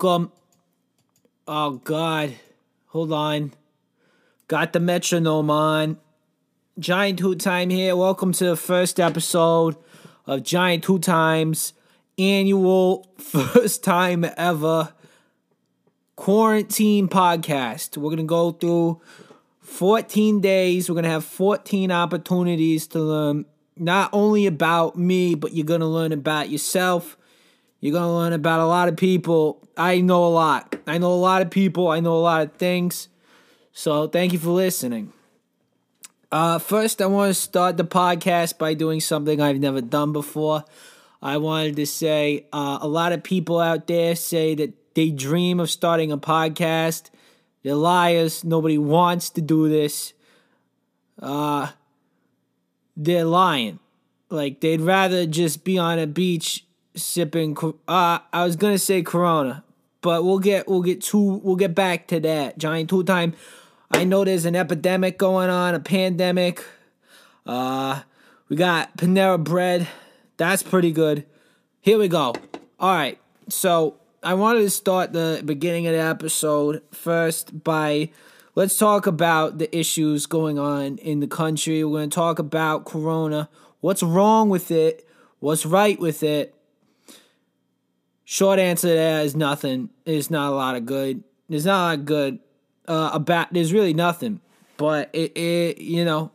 welcome. Oh God, hold on. Got the metronome on. Johnny Two Time here. Welcome to the first episode of Johnny Two Times annual first time ever quarantine podcast. We're gonna go through 14 days. We're gonna have 14 opportunities to learn not only about me, but you're gonna learn about yourself. You're gonna learn about a lot of people. I know a lot. I know a lot of people. I know a lot of things. So thank you for listening. Uh, first, I want to start the podcast by doing something I've never done before. I wanted to say uh, a lot of people out there say that they dream of starting a podcast. They're liars. Nobody wants to do this. Uh, they're lying. Like they'd rather just be on a beach sipping. Uh, I was gonna say Corona, but we'll get we'll get to we'll get back to that. Johnny two time. I know there's an epidemic going on, a pandemic. Uh, we got Panera Bread. That's pretty good. Here we go. All right. So I wanted to start the beginning of the episode first by let's talk about the issues going on in the country. We're going to talk about Corona. What's wrong with it? What's right with it? Short answer to that is nothing. It's not a lot of good. There's not a lot of good uh, about. There's really nothing. But it, it, you know,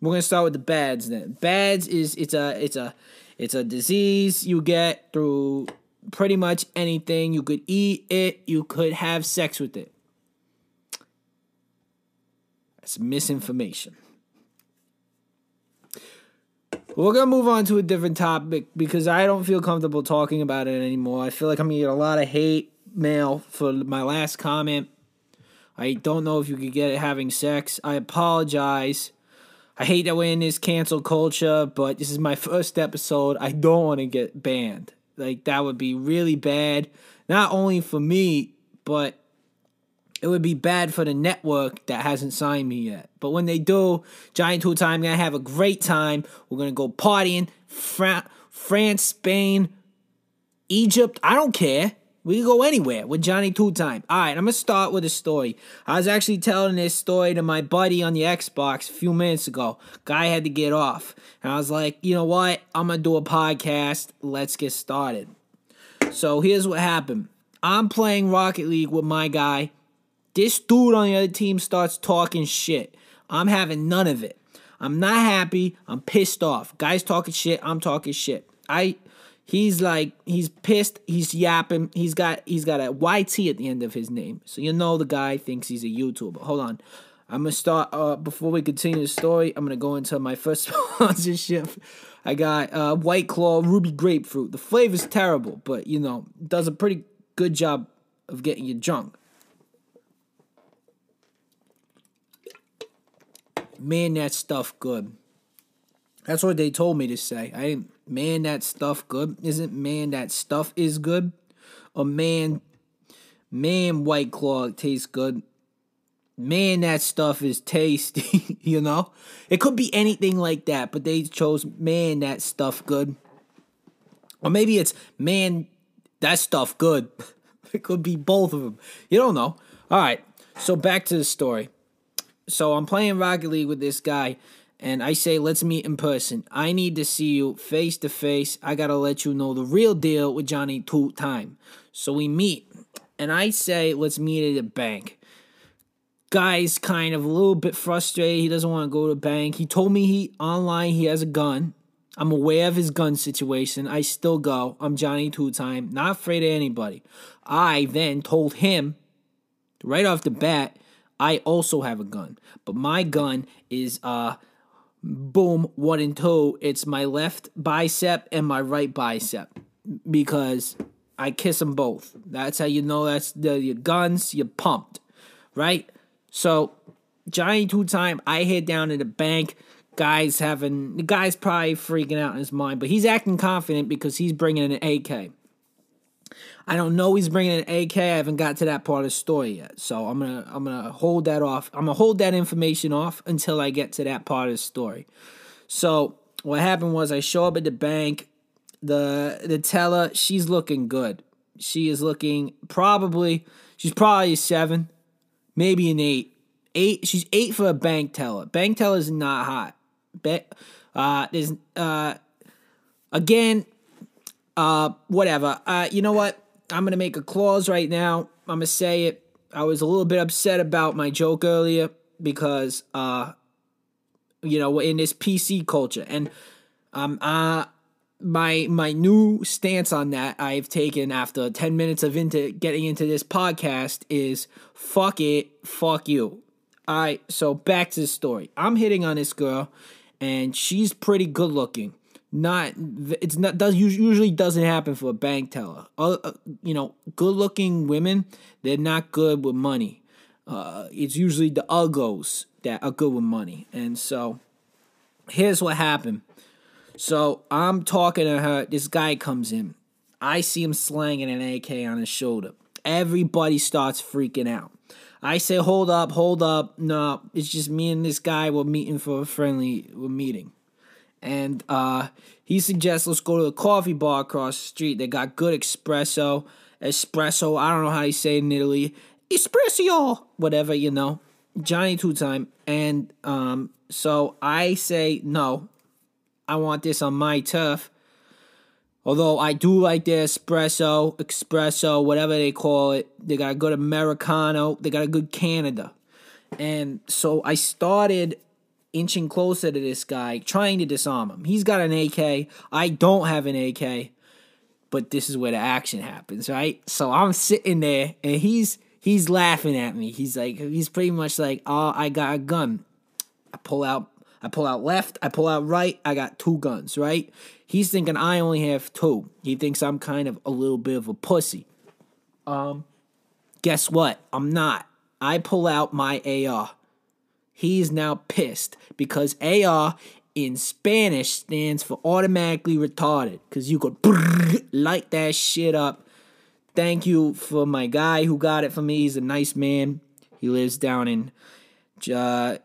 we're gonna start with the bads. Then bads is it's a it's a it's a disease you get through pretty much anything. You could eat it. You could have sex with it. That's misinformation. We're gonna move on to a different topic because I don't feel comfortable talking about it anymore. I feel like I'm gonna get a lot of hate mail for my last comment. I don't know if you could get it having sex. I apologize. I hate that we're in this cancel culture, but this is my first episode. I don't want to get banned. Like that would be really bad, not only for me, but it would be bad for the network that hasn't signed me yet. But when they do, Johnny Two Time, gonna have a great time. We're gonna go partying, Fra- France, Spain, Egypt. I don't care. We can go anywhere with Johnny Two Time. All right, I'm gonna start with a story. I was actually telling this story to my buddy on the Xbox a few minutes ago. Guy had to get off, and I was like, you know what? I'm gonna do a podcast. Let's get started. So here's what happened. I'm playing Rocket League with my guy. This dude on the other team starts talking shit. I'm having none of it. I'm not happy. I'm pissed off. Guys talking shit. I'm talking shit. I he's like he's pissed. He's yapping. He's got he's got a YT at the end of his name. So you know the guy thinks he's a YouTuber. Hold on. I'm gonna start uh before we continue the story, I'm gonna go into my first sponsorship. I got uh White Claw Ruby Grapefruit. The flavor's terrible, but you know, does a pretty good job of getting you drunk. Man, that stuff good. That's what they told me to say. I man, that stuff good. Isn't man that stuff is good? A man, man, White Claw tastes good. Man, that stuff is tasty. you know, it could be anything like that, but they chose man, that stuff good. Or maybe it's man, that stuff good. it could be both of them. You don't know. All right. So back to the story. So I'm playing Rocket League with this guy, and I say, let's meet in person. I need to see you face to face. I gotta let you know the real deal with Johnny Two Time. So we meet, and I say, let's meet at a bank. Guy's kind of a little bit frustrated. He doesn't want to go to the bank. He told me he online he has a gun. I'm aware of his gun situation. I still go. I'm Johnny Two Time, not afraid of anybody. I then told him right off the bat I also have a gun, but my gun is uh boom one and two. It's my left bicep and my right bicep because I kiss them both. That's how you know that's the your guns. You're pumped, right? So Johnny two time. I head down to the bank. Guys having the guy's probably freaking out in his mind, but he's acting confident because he's bringing an AK. I don't know he's bringing an AK. I haven't got to that part of the story yet, so I'm gonna I'm gonna hold that off. I'm gonna hold that information off until I get to that part of the story. So what happened was I show up at the bank. The the teller she's looking good. She is looking probably she's probably a seven, maybe an eight. Eight. She's eight for a bank teller. Bank teller is not hot. Bet. Uh, there's uh, again, uh, whatever. Uh, you know what? I'm gonna make a clause right now. I'm gonna say it. I was a little bit upset about my joke earlier because, uh, you know, in this PC culture, and um, uh, my my new stance on that I've taken after 10 minutes of into getting into this podcast is fuck it, fuck you. All right, so back to the story. I'm hitting on this girl and she's pretty good looking. Not it's not does usually doesn't happen for a bank teller. Uh, you know, good looking women, they're not good with money. Uh, it's usually the uggos that are good with money. And so here's what happened so I'm talking to her. This guy comes in. I see him slanging an AK on his shoulder. Everybody starts freaking out. I say, hold up, hold up. No, it's just me and this guy. We're meeting for a friendly we're meeting. And uh, he suggests let's go to the coffee bar across the street. They got good espresso. Espresso, I don't know how you say it in Italy. Espresso, whatever, you know. Johnny two time. And um, so I say no. I want this on my turf. Although I do like their espresso, espresso, whatever they call it. They got a good Americano. They got a good Canada. And so I started inching closer to this guy, trying to disarm him. He's got an AK. I don't have an AK. But this is where the action happens, right? So I'm sitting there and he's he's laughing at me. He's like he's pretty much like, "Oh, I got a gun." I pull out I pull out left, I pull out right, I got two guns, right? He's thinking I only have two. He thinks I'm kind of a little bit of a pussy. Um, guess what? I'm not. I pull out my AR. He's now pissed because AR in Spanish stands for automatically retarded because you could light that shit up. Thank you for my guy who got it for me. He's a nice man. He lives down in uh,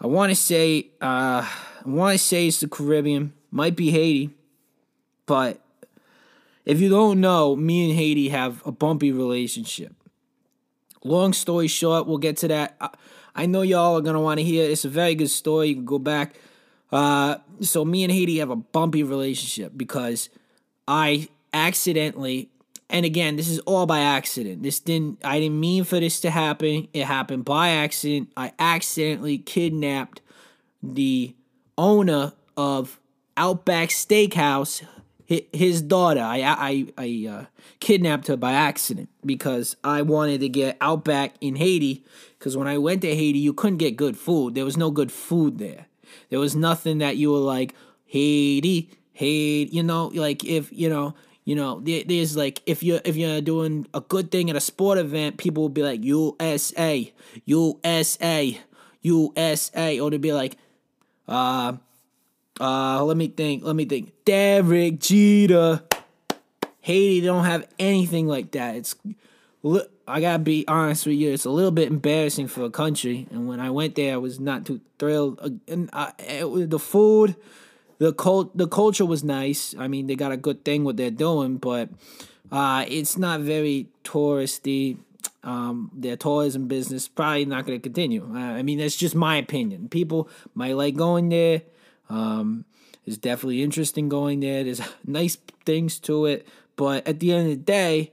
I want to say, uh, I want to say it's the Caribbean, might be Haiti, but if you don't know, me and Haiti have a bumpy relationship. Long story short, we'll get to that. I, know y'all are gonna want to hear. It's a very good story. You can go back. Uh, so me and Haiti have a bumpy relationship because I accidentally and again, this is all by accident. This didn't I didn't mean for this to happen. It happened by accident. I accidentally kidnapped the owner of Outback Steakhouse, his daughter. I I I uh, kidnapped her by accident because I wanted to get out back in Haiti. Because when I went to Haiti, you couldn't get good food. There was no good food there. There was nothing that you were like Haiti, Haiti. You know, like if you know you know, there's like if you're if you're doing a good thing at a sport event, people will be like USA, USA, USA, or they'll be like, uh, uh, let me think, let me think, Derek Jeter. Haiti don't have anything like that. It's I gotta be honest with you, it's a little bit embarrassing for a country. And when I went there, I was not too thrilled. And I, it, the food the cult the culture was nice. I mean, they got a good thing what they're doing, but uh, it's not very touristy. Um, their tourism business probably not going to continue. Uh, I mean, that's just my opinion. People might like going there. Um, it's definitely interesting going there. There's nice things to it, but at the end of the day,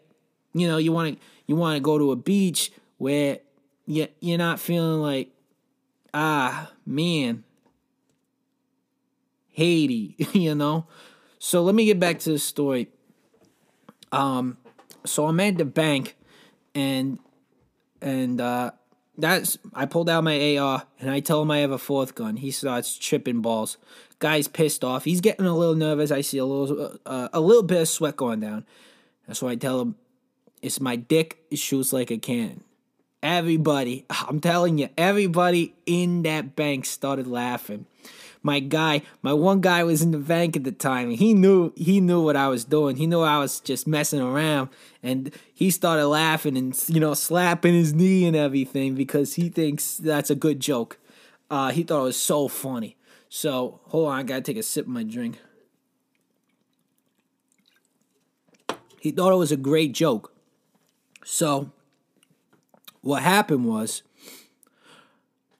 you know, you want to you want to go to a beach where you you're not feeling like ah man Haiti, you know? So let me get back to the story. Um, so I'm at the bank and and uh that's I pulled out my AR and I tell him I have a fourth gun. He starts tripping balls. Guy's pissed off. He's getting a little nervous. I see a little uh, a little bit of sweat going down. That's why I tell him it's my dick. It shoots like a cannon. Everybody, I'm telling you, everybody in that bank started laughing my guy, my one guy was in the bank at the time, he knew he knew what I was doing. He knew I was just messing around, and he started laughing and you know slapping his knee and everything because he thinks that's a good joke. Uh, he thought it was so funny. So hold on, I gotta take a sip of my drink. He thought it was a great joke. So, what happened was,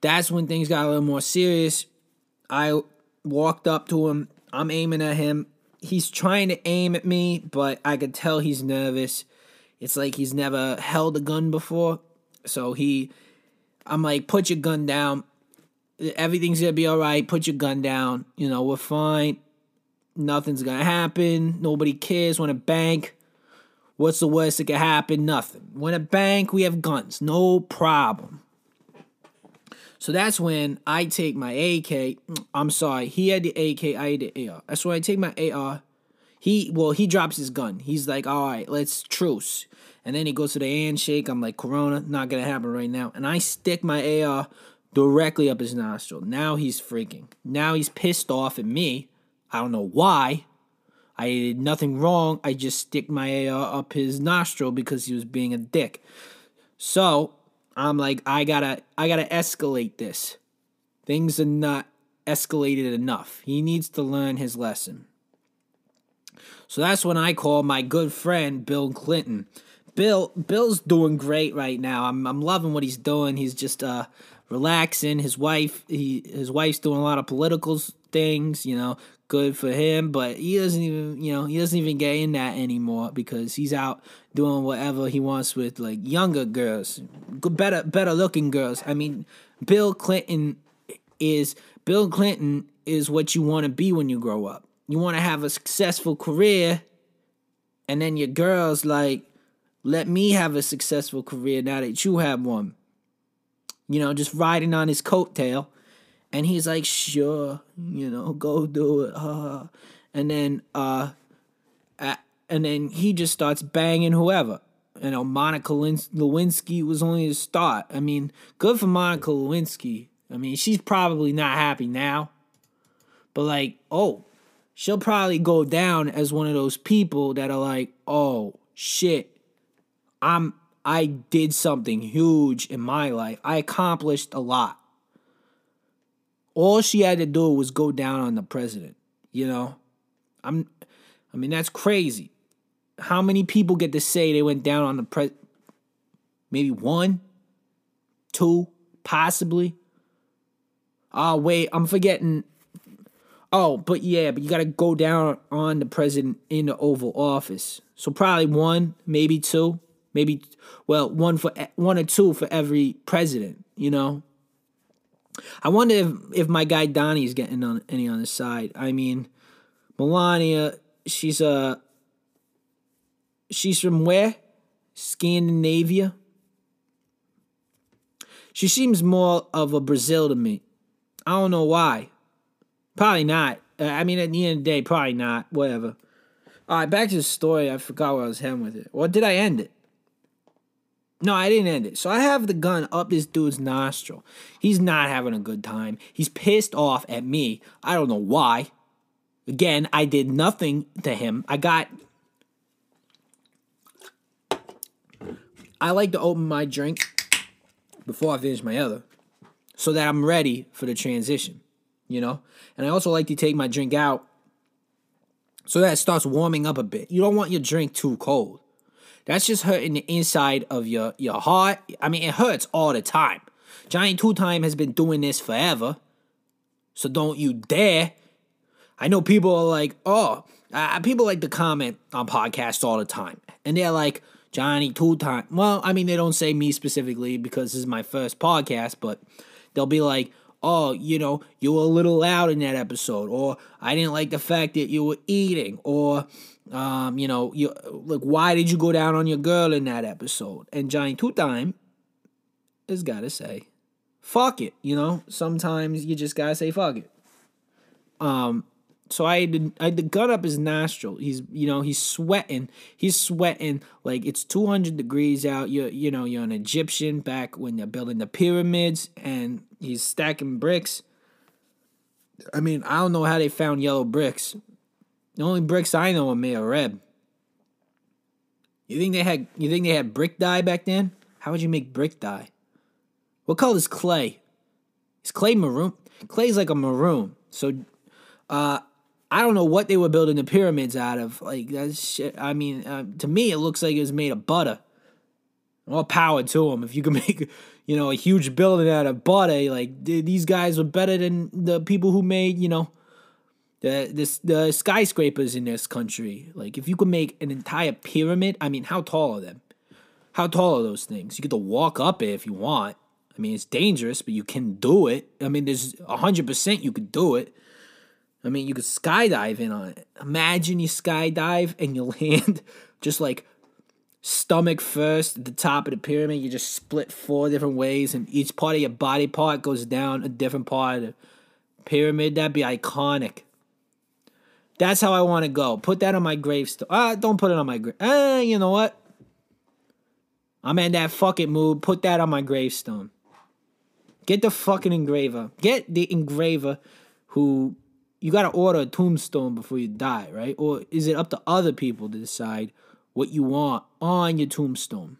that's when things got a little more serious. I walked up to him. I'm aiming at him. He's trying to aim at me, but I could tell he's nervous. It's like he's never held a gun before. So he, I'm like, put your gun down. Everything's gonna be all right. Put your gun down. You know, we're fine. Nothing's gonna happen. Nobody cares. When a bank, what's the worst that could happen? Nothing. When a bank, we have guns. No problem. So that's when I take my AK. Mm, I'm sorry, he had the AK, I had the AR. That's when I take my AR. He well, he drops his gun. He's like, all right, let's truce. And then he goes to the handshake. I'm like, Corona, not gonna happen right now. And I stick my AR directly up his nostril. Now he's freaking. Now he's pissed off at me. I don't know why. I did nothing wrong. I just stick my AR up his nostril because he was being a dick. So I'm like, I gotta, I gotta escalate this. Things are not escalated enough. He needs to learn his lesson. So that's when I call my good friend Bill Clinton. Bill, Bill's doing great right now. I'm, I'm loving what he's doing. He's just uh, relaxing. His wife, he, his wife's doing a lot of political things. You know, good for him, but he doesn't even, you know, he doesn't even get in that anymore because he's out doing whatever he wants with like younger girls, better, better looking girls. I mean, Bill Clinton is Bill Clinton is what you want to be when you grow up. You want to have a successful career, and then your girls like, let me have a successful career now that you have one. You know, just riding on his coattail and he's like, sure, you know, go do it. Uh. And then, uh, and then he just starts banging whoever. You know, Monica Lewinsky was only a start. I mean, good for Monica Lewinsky. I mean, she's probably not happy now. But like, oh, she'll probably go down as one of those people that are like, oh shit, I'm I did something huge in my life. I accomplished a lot. All she had to do was go down on the president. You know, I'm. I mean, that's crazy. How many people get to say they went down on the pres? Maybe one, two, possibly. Oh wait, I'm forgetting. Oh, but yeah, but you got to go down on the president in the Oval Office. So probably one, maybe two, maybe well, one for one or two for every president. You know, I wonder if if my guy Donnie's getting on any on his side. I mean, Melania, she's a uh, she's from where? Scandinavia. She seems more of a Brazil to me. I don't know why. Probably not. Uh, I mean, at the end of the day, probably not. Whatever. All right, back to the story. I forgot where I was heading with it. Or did I end it? No, I didn't end it. So I have the gun up this dude's nostril. He's not having a good time. He's pissed off at me. I don't know why. Again, I did nothing to him. I got. I like to open my drink before I finish my other so that I'm ready for the transition, you know? And I also like to take my drink out so that it starts warming up a bit. You don't want your drink too cold. That's just hurting the inside of your, your heart. I mean, it hurts all the time. Johnny Two Time has been doing this forever. So don't you dare. I know people are like, oh, uh, people like to comment on podcasts all the time. And they're like, Johnny Two Time. Well, I mean, they don't say me specifically because this is my first podcast, but they'll be like, oh, you know, you were a little loud in that episode, or I didn't like the fact that you were eating, or um, you know, you like why did you go down on your girl in that episode? And Johnny Two Time has gotta say, fuck it. You know, sometimes you just gotta say fuck it. Um, so I had, to, I had the gun up his nostril. He's you know he's sweating. He's sweating like it's two hundred degrees out. You you know you're an Egyptian back when they're building the pyramids, and he's stacking bricks. I mean I don't know how they found yellow bricks. The only bricks I know are made of red. You think they had you think they had brick dye back then? How would you make brick dye? What color is clay? Is clay maroon? Clay's like a maroon. So uh I don't know what they were building the pyramids out of. Like that shit. I mean, uh, to me, it looks like it was made of butter. All power to them. If you can make, you know, a huge building out of butter, like these guys were better than the people who made, you know, the this the skyscrapers in this country. Like if you could make an entire pyramid, I mean, how tall are them? How tall are those things? You get to walk up it if you want. I mean, it's dangerous, but you can do it. I mean, there's hundred percent you could do it. I mean, you could skydive in on it. Imagine you skydive and you land just like stomach first at the top of the pyramid. You just split four different ways, and each part of your body part goes down a different part of the pyramid. That'd be iconic. That's how I want to go. Put that on my gravestone. Ah, don't put it on my grave. Ah, you know what? I'm in that fucking mood. Put that on my gravestone. Get the fucking engraver. Get the engraver who you got to order a tombstone before you die, right? Or is it up to other people to decide what you want on your tombstone?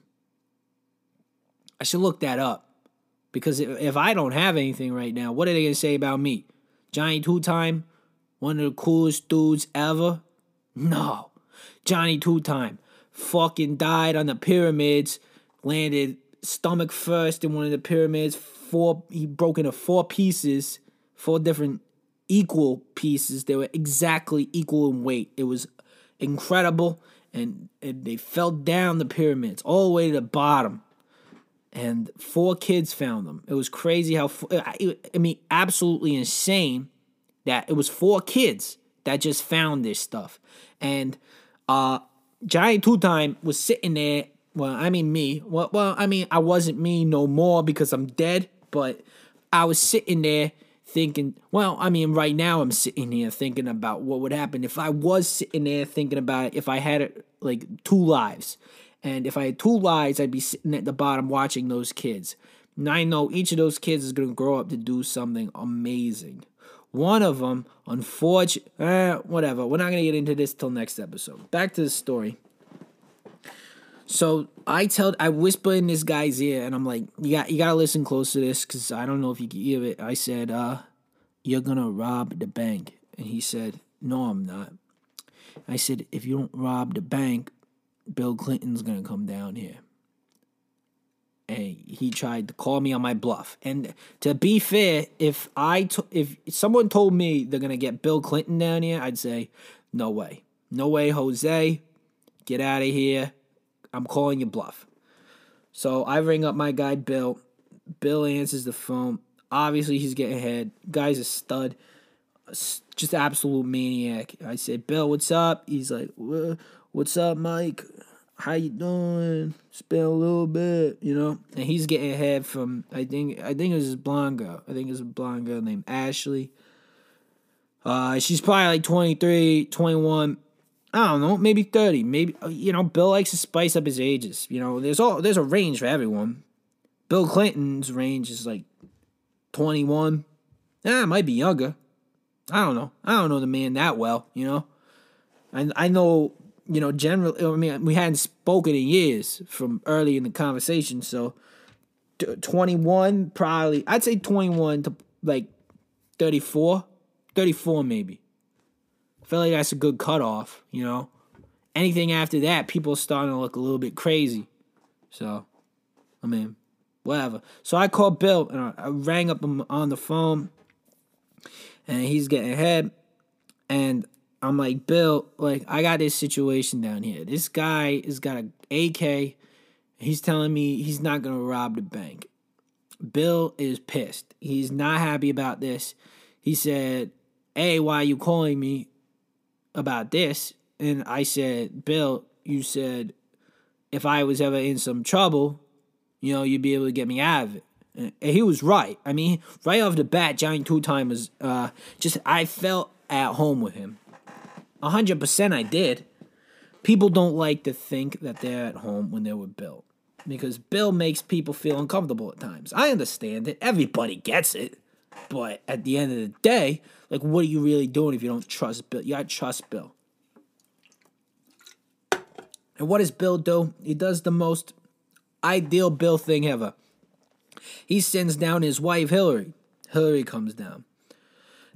I should look that up because if I don't have anything right now, what are they gonna say about me? Johnny Two Time, one of the coolest dudes ever? No, Johnny Two Time fucking died on the pyramids, landed stomach first in one of the pyramids. Four, he broke into four pieces, four different equal pieces. They were exactly equal in weight. It was incredible. And, and they fell down the pyramids all the way to the bottom. And four kids found them. It was crazy how, I mean, absolutely insane that it was four kids that just found this stuff. And uh, Johnny Two Time was sitting there. Well, I mean, me. Well, well, I mean, I wasn't me no more because I'm dead, but I was sitting there thinking, well, I mean, right now I'm sitting here thinking about what would happen if I was sitting there thinking about if I had like two lives. And if I had two lives, I'd be sitting at the bottom watching those kids. And I know each of those kids is going to grow up to do something amazing. One of them, unfortunately, eh, whatever. We're not going to get into this till next episode. Back to the story. So I tell, I whisper in this guy's ear, and I'm like, "You got, you gotta listen close to this, cause I don't know if you can hear it." I said, "Uh, you're gonna rob the bank," and he said, "No, I'm not." I said, "If you don't rob the bank, Bill Clinton's gonna come down here." And he tried to call me on my bluff. And to be fair, if I if someone told me they're gonna get Bill Clinton down here, I'd say, "No way, no way, Jose, get out of here." I'm calling you bluff. So I ring up my guy Bill. Bill answers the phone. Obviously, he's getting ahead. Guy's a stud, just absolute maniac. I say, Bill, what's up? He's like, what's up, Mike? How you doing? It's been a little bit, you know. And he's getting ahead from I think I think it was blonde girl. I think it's a blonde girl named Ashley. Uh, she's probably like 23, 21. I don't know, maybe 30. Maybe uh, you know, Bill likes to spice up his ages. You know, there's all there's a range for everyone. Bill Clinton's range is like 21. Yeah, it might be younger. I don't know. I don't know the man that well, you know. And I know, you know, generally I mean we hadn't spoken in years from early in the conversation, so 21 probably I'd say 21 to like 34. 34 maybe feel like that's a good cutoff, you know. Anything after that, people starting to look a little bit crazy. So, I mean, whatever. So I called Bill and I, rang up on the phone, and he's getting ahead. And I'm like, Bill, like I got this situation down here. This guy has got an AK. He's telling me he's not gonna rob the bank. Bill is pissed. He's not happy about this. He said, "Hey, why are you calling me?" About this, and I said, Bill, you said if I was ever in some trouble, you know, you'd be able to get me out of it. And he was right. I mean, right off the bat, Johnny Two Time was uh, just, I felt at home with him. 100% I did. People don't like to think that they're at home when they're with Bill because Bill makes people feel uncomfortable at times. I understand it. Everybody gets it. But at the end of the day, like, what are you really doing if you don't trust Bill? You gotta trust Bill. And what does Bill do? He does the most ideal Bill thing ever. He sends down his wife, Hillary. Hillary comes down.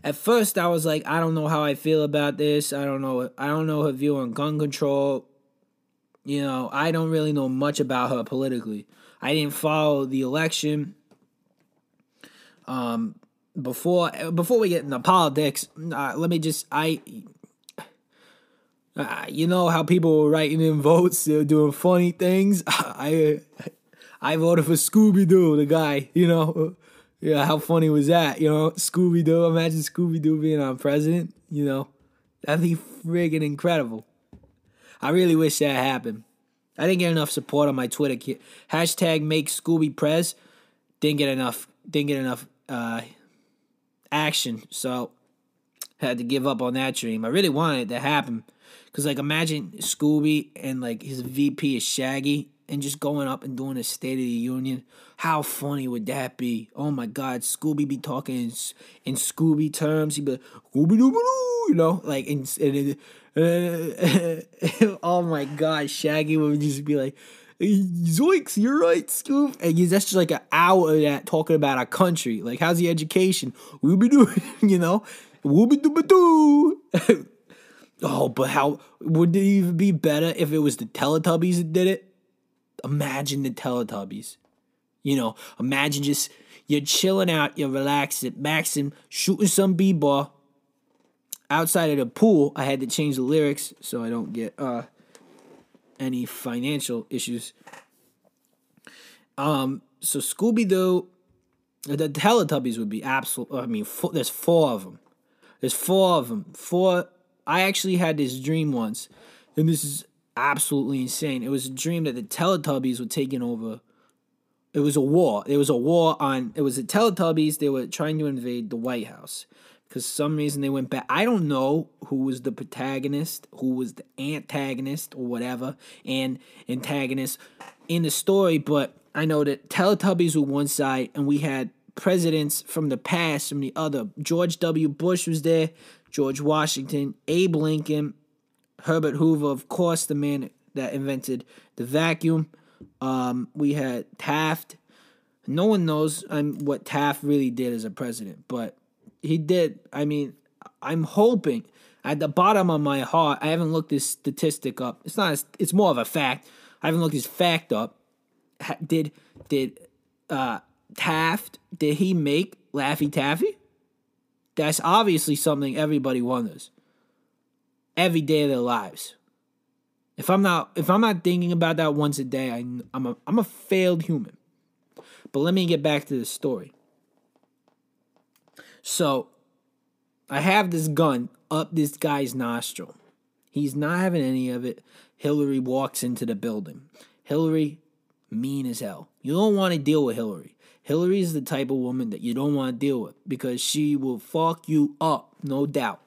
at first I was like, I don't know how I feel about this. I don't know. I don't know her view on gun control. You know, I don't really know much about her politically. I didn't follow the election. Um, before before we get into politics, uh, let me just I. Uh, you know how people were writing in votes, they were doing funny things. I I voted for Scooby Doo, the guy. You know, yeah, how funny was that? You know, Scooby Doo. Imagine Scooby Doo being our president. You know, that'd be friggin' incredible. I really wish that happened. I didn't get enough support on my Twitter. Hashtag make Scooby Prez. Didn't get enough. Didn't get enough uh, action. So had to give up on that dream. I really wanted to happen. Cause like imagine Scooby and like his VP is Shaggy and just going up and doing a State of the Union. How funny would that be? Oh my God, Scooby be talking in, in Scooby terms. He'd be like, Scooby Doo you know, like, and, and uh, oh my God, Shaggy would just be like, Zoinks, you're right, Scoop. And that's just like an hour of that talking about our country. Like, how's the education? We'll be doing, you know, we'll be doo Oh, but how would it even be better if it was the Teletubbies that did it? Imagine the Teletubbies. You know, imagine just you're chilling out, you're relaxing, maxing, shooting some b-ball outside of the pool. I had to change the lyrics so I don't get uh any financial issues. Um, so Scooby Doo, the Teletubbies would be absolute. I mean, four, there's four of them. There's four of them. Four. I actually had this dream once, and this is absolutely insane. It was a dream that the Teletubbies were taking over. It was a war. It was a war on. It was the Teletubbies. They were trying to invade the White House because some reason they went back. I don't know who was the protagonist, who was the antagonist, or whatever, and antagonist in the story. But I know that Teletubbies were one side, and we had presidents from the past from the other. George W. Bush was there, George Washington, Abe Lincoln, Herbert Hoover, of course, the man that invented the vacuum. Um, we had Taft. No one knows um, what Taft really did as a president, but he did. I mean, I'm hoping at the bottom of my heart. I haven't looked this statistic up. It's not. It's more of a fact. I haven't looked this fact up. Did did uh, Taft? Did he make Laffy Taffy? That's obviously something everybody wonders. Every day of their lives. If I'm not if I'm not thinking about that once a day, I, I'm a I'm a failed human. But let me get back to the story. So I have this gun up this guy's nostril. He's not having any of it. Hillary walks into the building. Hillary, mean as hell. You don't want to deal with Hillary. Hillary is the type of woman that you don't want to deal with because she will fuck you up, no doubt.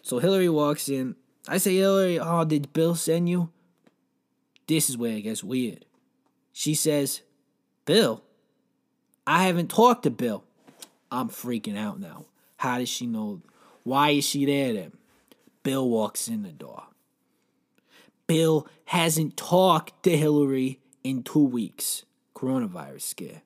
So Hillary walks in. I say, Hillary, oh, did Bill send you? This is where it gets weird. She says, Bill? I haven't talked to Bill. I'm freaking out now. How does she know? Why is she there then? Bill walks in the door. Bill hasn't talked to Hillary in two weeks. Coronavirus scare.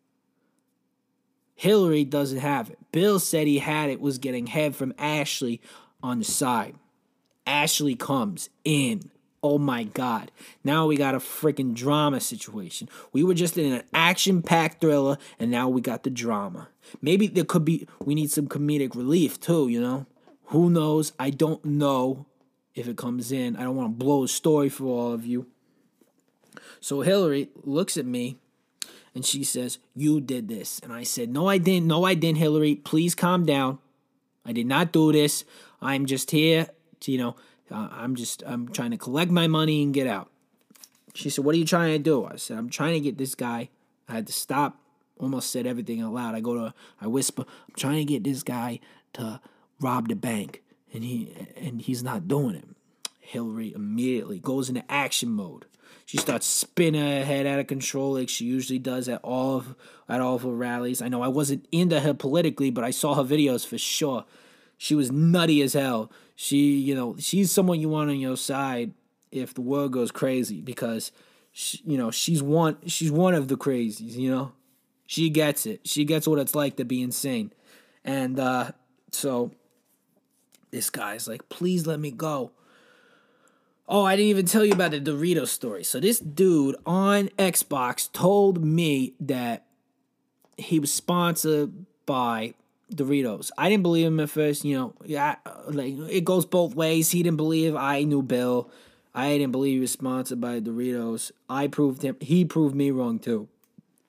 Hillary doesn't have it. Bill said he had it, was getting head from Ashley on the side. Ashley comes in Oh my God. Now we got a freaking drama situation. We were just in an action packed thriller, and now we got the drama. Maybe there could be, we need some comedic relief too, you know? Who knows? I don't know if it comes in. I don't want to blow a story for all of you. So Hillary looks at me and she says, You did this. And I said, No, I didn't. No, I didn't, Hillary. Please calm down. I did not do this. I'm just here to, you know, uh, I'm just I'm trying to collect my money and get out. She said, "What are you trying to do?" I said, "I'm trying to get this guy." I had to stop. Almost said everything out loud. I go to I whisper, "I'm trying to get this guy to rob the bank," and he and he's not doing it. Hillary immediately goes into action mode. She starts spinning her head out of control like she usually does at all of at all of her rallies. I know I wasn't into her politically, but I saw her videos for sure. She was nutty as hell. She, you know, she's someone you want on your side if the world goes crazy because, she, you know, she's one. She's one of the crazies. You know, she gets it. She gets what it's like to be insane, and uh, so This guy's like, please let me go. Oh, I didn't even tell you about the Doritos story. So this dude on Xbox told me that he was sponsored by Doritos. I didn't believe him at first, you know. Yeah, like it goes both ways. He didn't believe I knew Bill. I didn't believe he was sponsored by Doritos. I proved him. He proved me wrong too.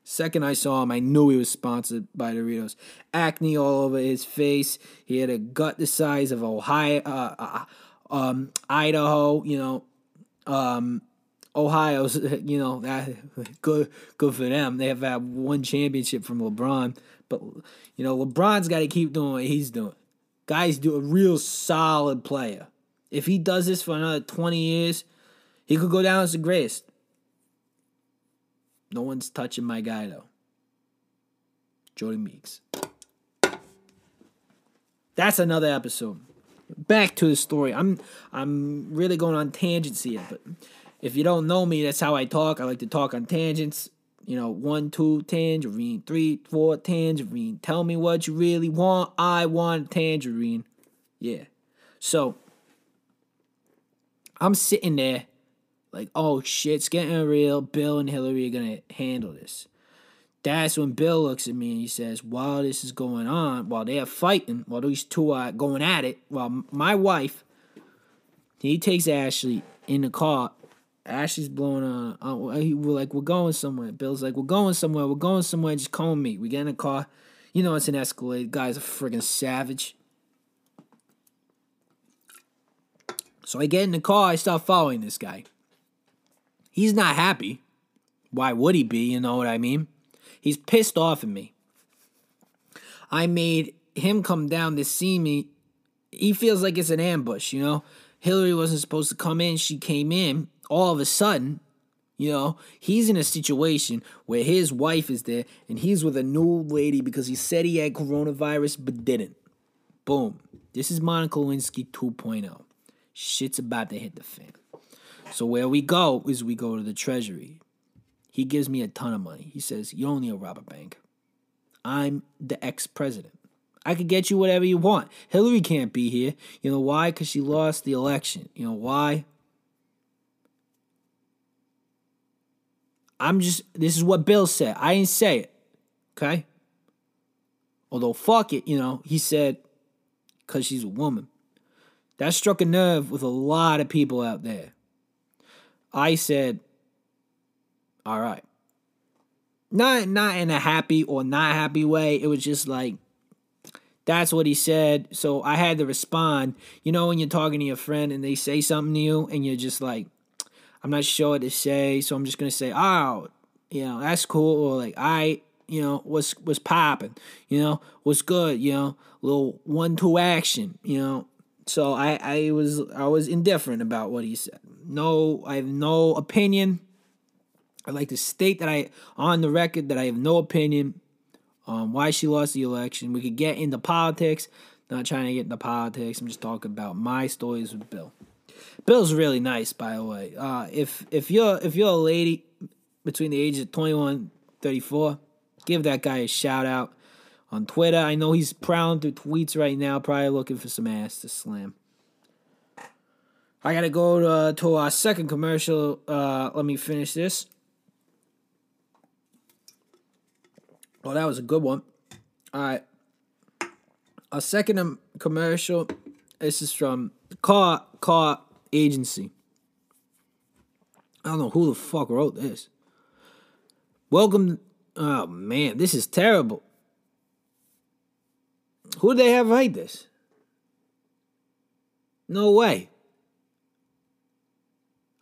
Second I saw him, I knew he was sponsored by Doritos. Acne all over his face. He had a gut the size of Ohio, uh, uh, um, Idaho. You know, um, Ohio's. You know, that good, good for them. They have had one championship from LeBron, but you know, LeBron's got to keep doing what he's doing. Guys, do a real solid player. If he does this for another twenty years, he could go down as the greatest. No one's touching my guy though. Jodie Meeks. That's another episode. Back to the story. I'm I'm really going on tangents here, but if you don't know me, that's how I talk. I like to talk on tangents. You know, one, two, tangerine, three, four, tangerine. Tell me what you really want. I want tangerine. Yeah. So I'm sitting there like, oh shit, it's getting real. Bill and Hillary are gonna handle this. That's when Bill looks at me and he says, while this is going on, while they are fighting, while these two are going at it, while my wife, he takes Ashley in the car. Ashley's blowing on. Uh, we're like, we're going somewhere. Bill's like, we're going somewhere. We're going somewhere. Just with me. We get in the car. You know, it's an Escalade. Guy's a friggin' savage. So I get in the car. I start following this guy. He's not happy. Why would he be? You know what I mean? He's pissed off at me. I made him come down to see me. He feels like it's an ambush, you know? Hillary wasn't supposed to come in. She came in. All of a sudden, you know, he's in a situation where his wife is there and he's with a new lady because he said he had coronavirus but didn't. Boom. This is Monica Lewinsky 2.0. Shit's about to hit the fan. So where we go is we go to the treasury. He gives me a ton of money. He says, You don't need to rob bank. I'm the ex president. I could get you whatever you want. Hillary can't be here. You know why? Because she lost the election. You know why? I'm just, this is what Bill said. I didn't say it. Okay? Although, fuck it, you know, he said, because she's a woman. That struck a nerve with a lot of people out there. I said, all right. Not not in a happy or not happy way. It was just like that's what he said. So I had to respond. You know when you're talking to your friend and they say something to you and you're just like, I'm not sure what to say, so I'm just gonna say, oh, you know, that's cool, or like I you know, what's what's popping, you know, what's good, you know, little one two action, you know. So I I was I was indifferent about what he said. No, I have no opinion. I'd like to state that I, on the record, that I have no opinion on why she lost the election. We could get into politics. Not trying to get into politics. I'm just talking about my stories with Bill. Bill's really nice, by the way. Uh, if if you're if you're a lady between the ages of 21 34, give that guy a shout out on Twitter. I know he's prowling through tweets right now, probably looking for some ass to slam. I gotta go to, to our second commercial. Uh, let me finish this. Oh, that was a good one. All right. A second um, commercial. This is from Car Car Agency. I don't know who the fuck wrote this. Welcome. Oh man, this is terrible. Who they have write this? No way.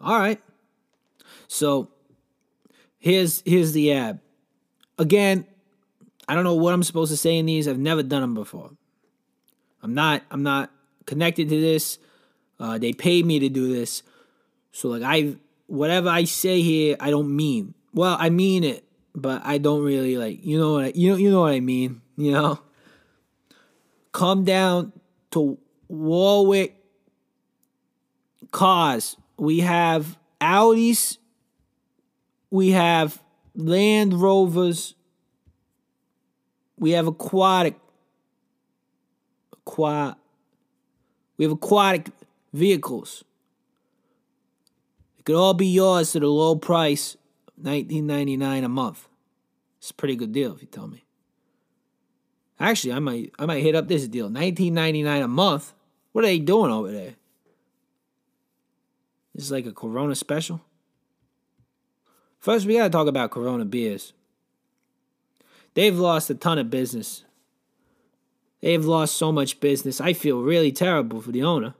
All right. So here's here's the ad. Again, I don't know what I'm supposed to say in these. I've never done them before. I'm not I'm not connected to this. Uh, they paid me to do this. So like I whatever I say here, I don't mean. Well, I mean it, but I don't really like you know what I, you know you know what I mean, you know? Come down to Warwick cars. We have Audis, we have Land Rovers, we have aquatic. Aqua. We have aquatic vehicles. It could all be yours at a low price, nineteen ninety nine a month. It's a pretty good deal if you tell me. Actually, I might I might hit up this deal. Nineteen ninety nine a month. What are they doing over there? This is like a Corona special. First, we gotta talk about Corona beers. They've lost a ton of business. They've lost so much business. I feel really terrible for the owner.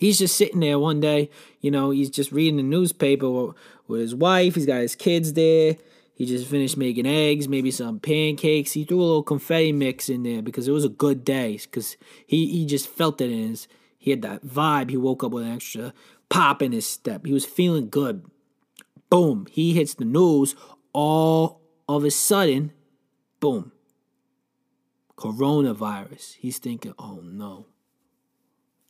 He's just sitting there one day, you know, he's just reading the newspaper with his wife. He's got his kids there. He just finished making eggs, maybe some pancakes. He threw a little confetti mix in there because it was a good day. Because he, he just felt it in his, he had that vibe. He woke up with an extra pop in his step. He was feeling good. Boom. He hits the news. All of a sudden, boom. Coronavirus. He's thinking, oh no.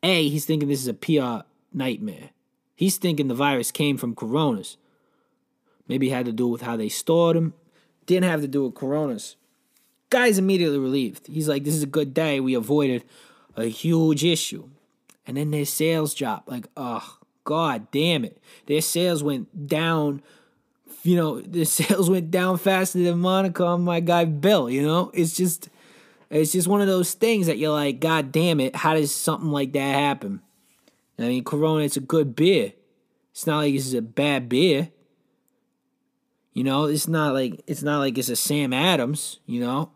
A, he's thinking this is a PR nightmare. He's thinking the virus came from coronas. Maybe had to do with how they stored them. Didn't have to do with coronas. Guy's immediately relieved. He's like, this is a good day. We avoided a huge issue. And then their sales dropped. Like, oh, God damn it. Their sales went down. You know, the sales went down faster than Monica on my guy Bill. You know, it's just it's just one of those things that you're like, God damn it, how does something like that happen? I mean, Corona, it's a good beer. It's not like it's a bad beer. You know, it's not like it's not like it's a Sam Adams. You know,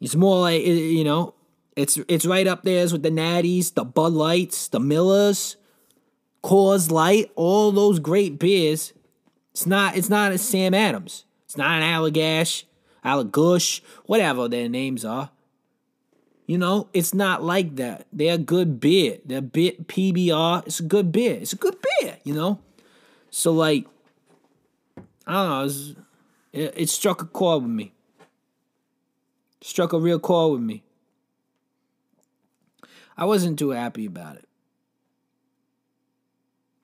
it's more like you know, it's it's right up there with the Natties, the Bud Lights, the Millers, Coors Light, all those great beers. It's not it's not a Sam Adams. It's not an Allagash. Allagoosh, whatever their names are. You know, it's not like that. They're good beer. They're bit PBR. It's a good beer. It's a good beer, you know? So, like, I don't know. It, was, it, it struck a chord with me. Struck a real chord with me. I wasn't too happy about it.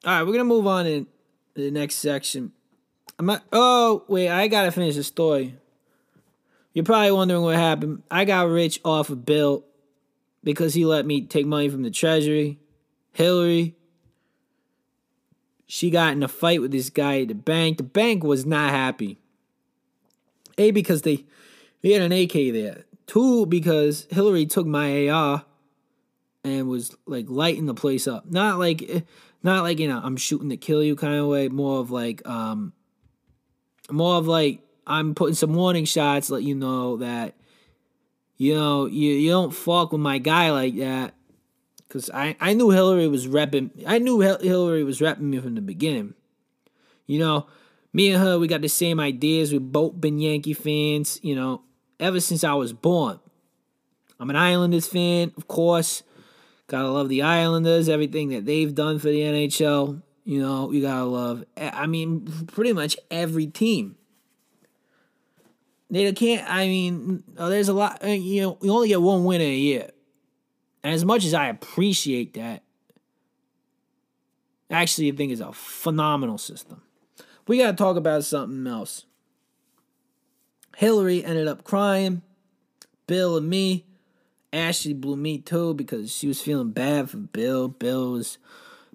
All right, we're to move on to the next section. I'm not, oh, wait, I got to finish the story. You're probably wondering what happened. I got rich off of Bill because he let me take money from the treasury. Hillary, she got in a fight with this guy at the bank. The bank was not happy. A, because they, they had an AK there. Two, because Hillary took my AR and was like lighting the place up. Not like, not like, you know, I'm shooting to kill you kind of way. More of like, um, more of like, I'm putting some warning shots, let you know that you know you, you don't fuck with my guy like that. Cause I, I knew Hillary was repping. I knew Hillary was repping me from the beginning. You know, me and her, we got the same ideas. We've both been Yankee fans. You know, ever since I was born. I'm an Islanders fan, of course. Gotta love the Islanders, everything that they've done for the NHL. You know, you gotta love. I mean, pretty much every team. They can't. I mean, uh, there's a lot. Uh, you know, you only get one win in a year, and as much as I appreciate that, actually, I think it's a phenomenal system. We got to talk about something else. Hillary ended up crying. Bill and me. Ashley blew me too because she was feeling bad for Bill. Bill was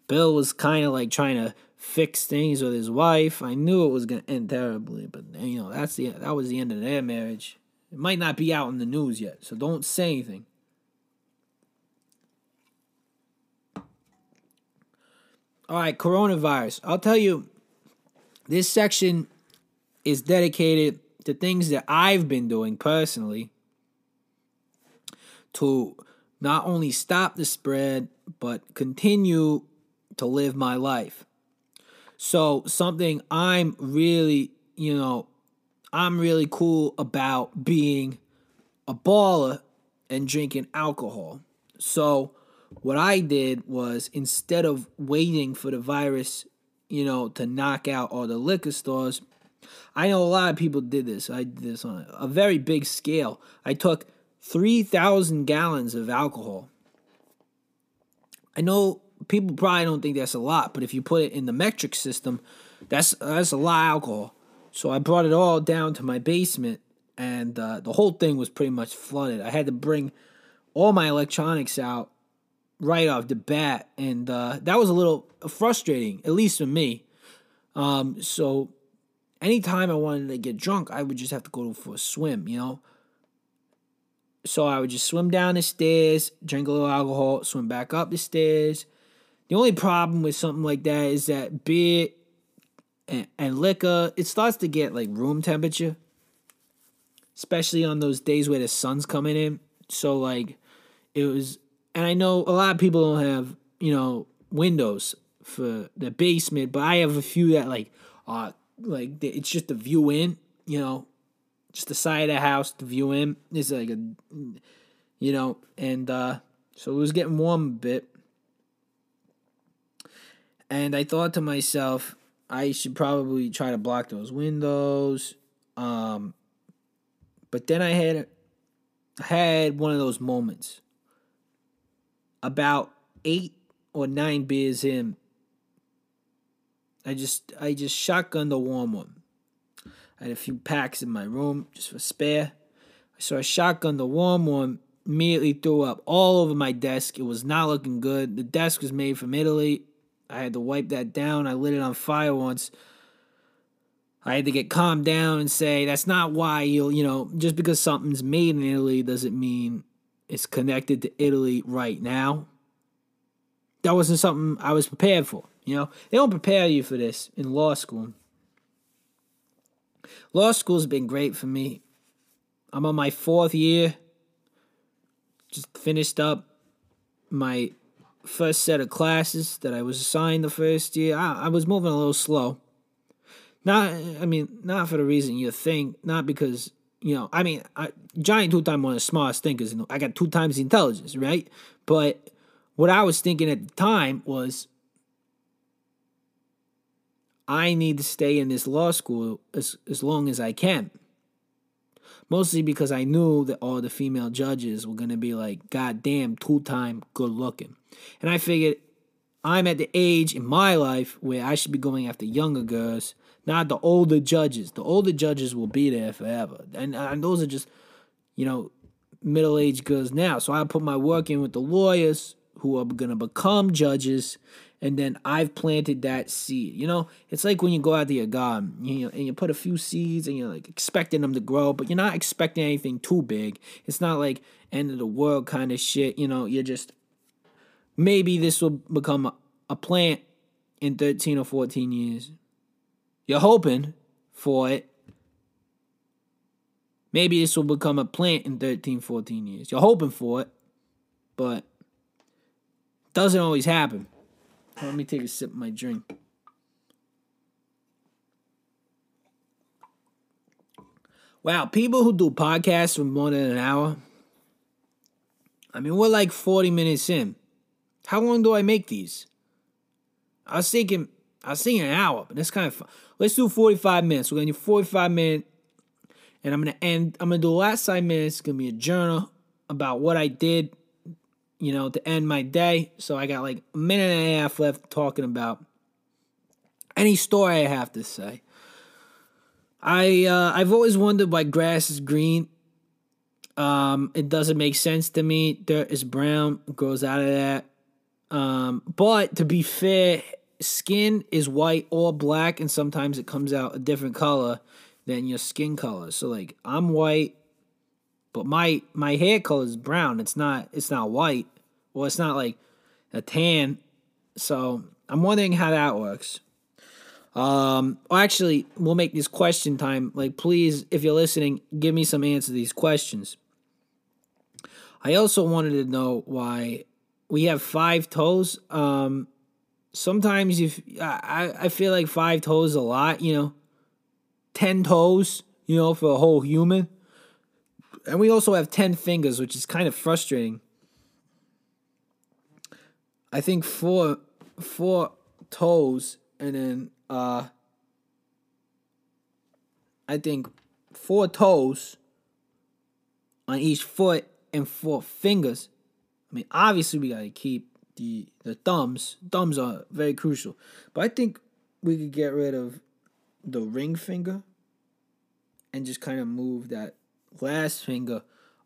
Bill was kind of like trying to fix things with his wife. I knew it was gonna end terribly, but you know that's the that was the end of their marriage. It might not be out in the news yet, so don't say anything. All right, coronavirus. I'll tell you, this section is dedicated to things that I've been doing personally to not only stop the spread, but continue to live my life. So something I'm really, you know, I'm really cool about being a baller and drinking alcohol. So what I did was instead of waiting for the virus, you know, to knock out all the liquor stores, I know a lot of people did this. I did this on a very big scale. I took 3,000 gallons of alcohol. I know people probably don't think that's a lot, but if you put it in the metric system, that's that's a lot of alcohol. So I brought it all down to my basement, and uh, the whole thing was pretty much flooded. I had to bring all my electronics out right off the bat, and uh, that was a little frustrating, at least for me. Um, so anytime I wanted to get drunk, I would just have to go for a swim, you know. So I would just swim down the stairs, drink a little alcohol, swim back up the stairs. The only problem with something like that is that beer and, and liquor, it starts to get like room temperature, especially on those days where the sun's coming in. So like it was, and I know a lot of people don't have you know windows for the basement, but I have a few that like uh like it's just the view in, you know, just the side of the house, the view in is like a, you know, and uh so it was getting warm a bit. And I thought to myself, I should probably try to block those windows. Um, but then I had I had one of those moments. About eight or nine beers in, I just I just shotgunned the warm one. I had a few packs in my room just for spare. So I shotgunned the warm one, immediately threw up all over my desk. It was not looking good. The desk was made from Italy. I had to wipe that down. I lit it on fire once. I had to get calmed down and say that's not why you'll, you know, just because something's made in Italy doesn't mean it's connected to Italy right now. That wasn't something I was prepared for. You know, they don't prepare you for this in law school. Law school's been great for me. I'm on my fourth year. Just finished up my first set of classes that I was assigned the first year. I, I was moving a little slow. Not, I mean, not for the reason you think. Not because you know. I mean, I, Johnny two time one of the smartest thinkers. You know, I got two times the intelligence, right? But what I was thinking at the time was, I need to stay in this law school as as long as I can. Mostly because I knew that all the female judges were gonna be like, God damn, two time good looking. And I figured I'm at the age in my life where I should be going after younger girls, not the older judges. The older judges will be there forever. And, and those are just, you know, middle aged girls now. So I put my work in with the lawyers who are going to become judges. And then I've planted that seed. You know, it's like when you go out to your garden you know, and you put a few seeds and you're like expecting them to grow, but you're not expecting anything too big. It's not like end of the world kind of shit. You know, you're just maybe this will become a, a plant in 13 or 14 years. You're hoping for it. Maybe this will become a plant in 13, 14 years. You're hoping for it, but it doesn't always happen. Let me take a sip of my drink. Wow, people who do podcasts for more than an hour. I mean, we're like 40 minutes in. How long do I make these? I was thinking, I was thinking an hour, but that's kind of fun. Let's do 45 minutes. We're gonna do 45 minutes, and I'm gonna end. I'm gonna do the last five minutes. It's gonna be a journal about what I did, you know, to end my day. So I got like a minute and a half left talking about any story I have to say. I uh, I've always wondered why grass is green. Um, it doesn't make sense to me. Dirt is brown, grows out of that. Um, but to be fair, skin is white or black, and sometimes it comes out a different color than your skin color. So like I'm white, but my my hair color is brown. It's not it's not white. Well, it's not like a tan. So I'm wondering how that works. Um, actually, we'll make this question time. Like, please, if you're listening, give me some answers to these questions. I also wanted to know why we have five toes. Um, sometimes if I I feel like five toes a lot, you know, ten toes, you know, for a whole human, and we also have ten fingers, which is kind of frustrating. I think four four toes, and then uh, I think four toes on each foot and four fingers. I mean, obviously we gotta keep the the thumbs. Thumbs are very crucial, but I think we could get rid of the ring finger and just kind of move that last finger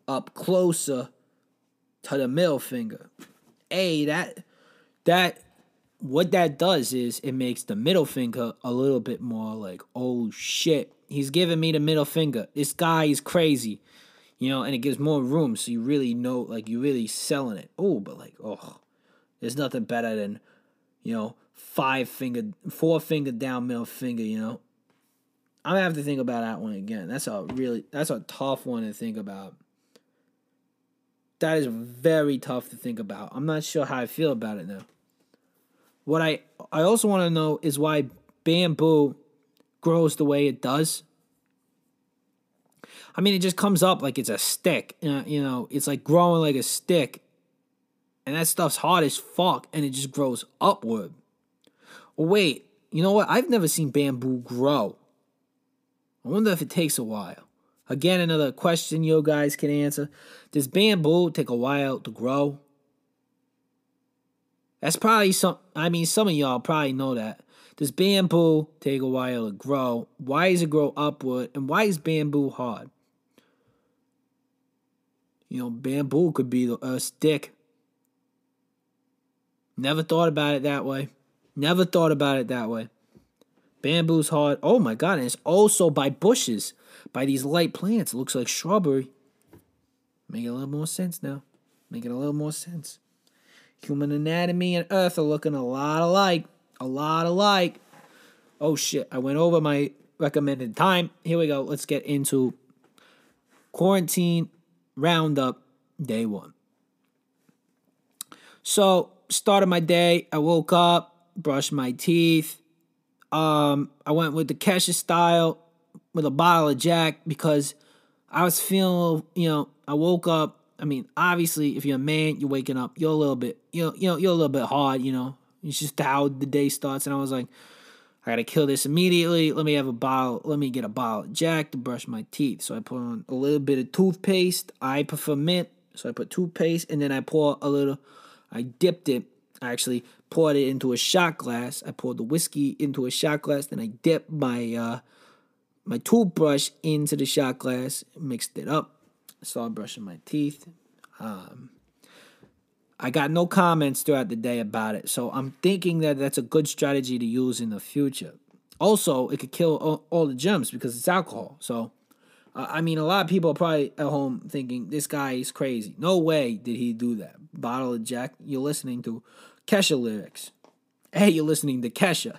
up closer to the middle finger. A that that what that does is it makes the middle finger a little bit more like, oh shit, he's giving me the middle finger. This guy is crazy. You know, and it gives more room so you really know like you're really selling it. Oh, but like, oh, there's nothing better than, you know, five finger four finger down middle finger, you know. I'm gonna have to think about that one again. That's a really that's a tough one to think about. That is very tough to think about. I'm not sure how I feel about it now. What I I also want to know is why bamboo grows the way it does. I mean, it just comes up like it's a stick. Uh, you know, it's like growing like a stick, and that stuff's hard as fuck, and it just grows upward. wait, you know what? I've never seen bamboo grow. I wonder if it takes a while. Again, another question you guys can answer. Does bamboo take a while to grow? That's probably some. I mean, some of y'all probably know that. Does bamboo take a while to grow? Why does it grow upward? And why is bamboo hard? You know, bamboo could be a stick. Never thought about it that way. Never thought about it that way. Bamboo's hard. Oh my god, and it's also by bushes, by these light plants. It looks like shrubbery. Make a little more sense now. Make it a little more sense. Human anatomy and Earth are looking a lot alike. A lot alike. Oh shit, I went over my recommended time. Here we go. Let's get into quarantine roundup day one. So, started my day. I woke up, brushed my teeth. Um, I went with the Kesha style with a bottle of Jack because I was feeling, you know, I woke up I mean, obviously, if you're a man, you're waking up, you're a little bit, you know, you know, you're a little bit hard, you know. It's just how the day starts, and I was like, I gotta kill this immediately. Let me have a bottle. Let me get a bottle of Jack to brush my teeth. So I put on a little bit of toothpaste. I prefer mint, so I put toothpaste, and then I pour a little. I dipped it. I actually poured it into a shot glass. I poured the whiskey into a shot glass. Then I dipped my uh, my toothbrush into the shot glass, mixed it up started brushing my teeth. Um, I got no comments throughout the day about it, so I'm thinking that that's a good strategy to use in the future. Also, it could kill all, all the germs because it's alcohol. So, I mean, a lot of people are probably at home thinking this guy is crazy. No way did he do that. Bottle of Jack. You're listening to Kesha lyrics. Hey, you're listening to Kesha.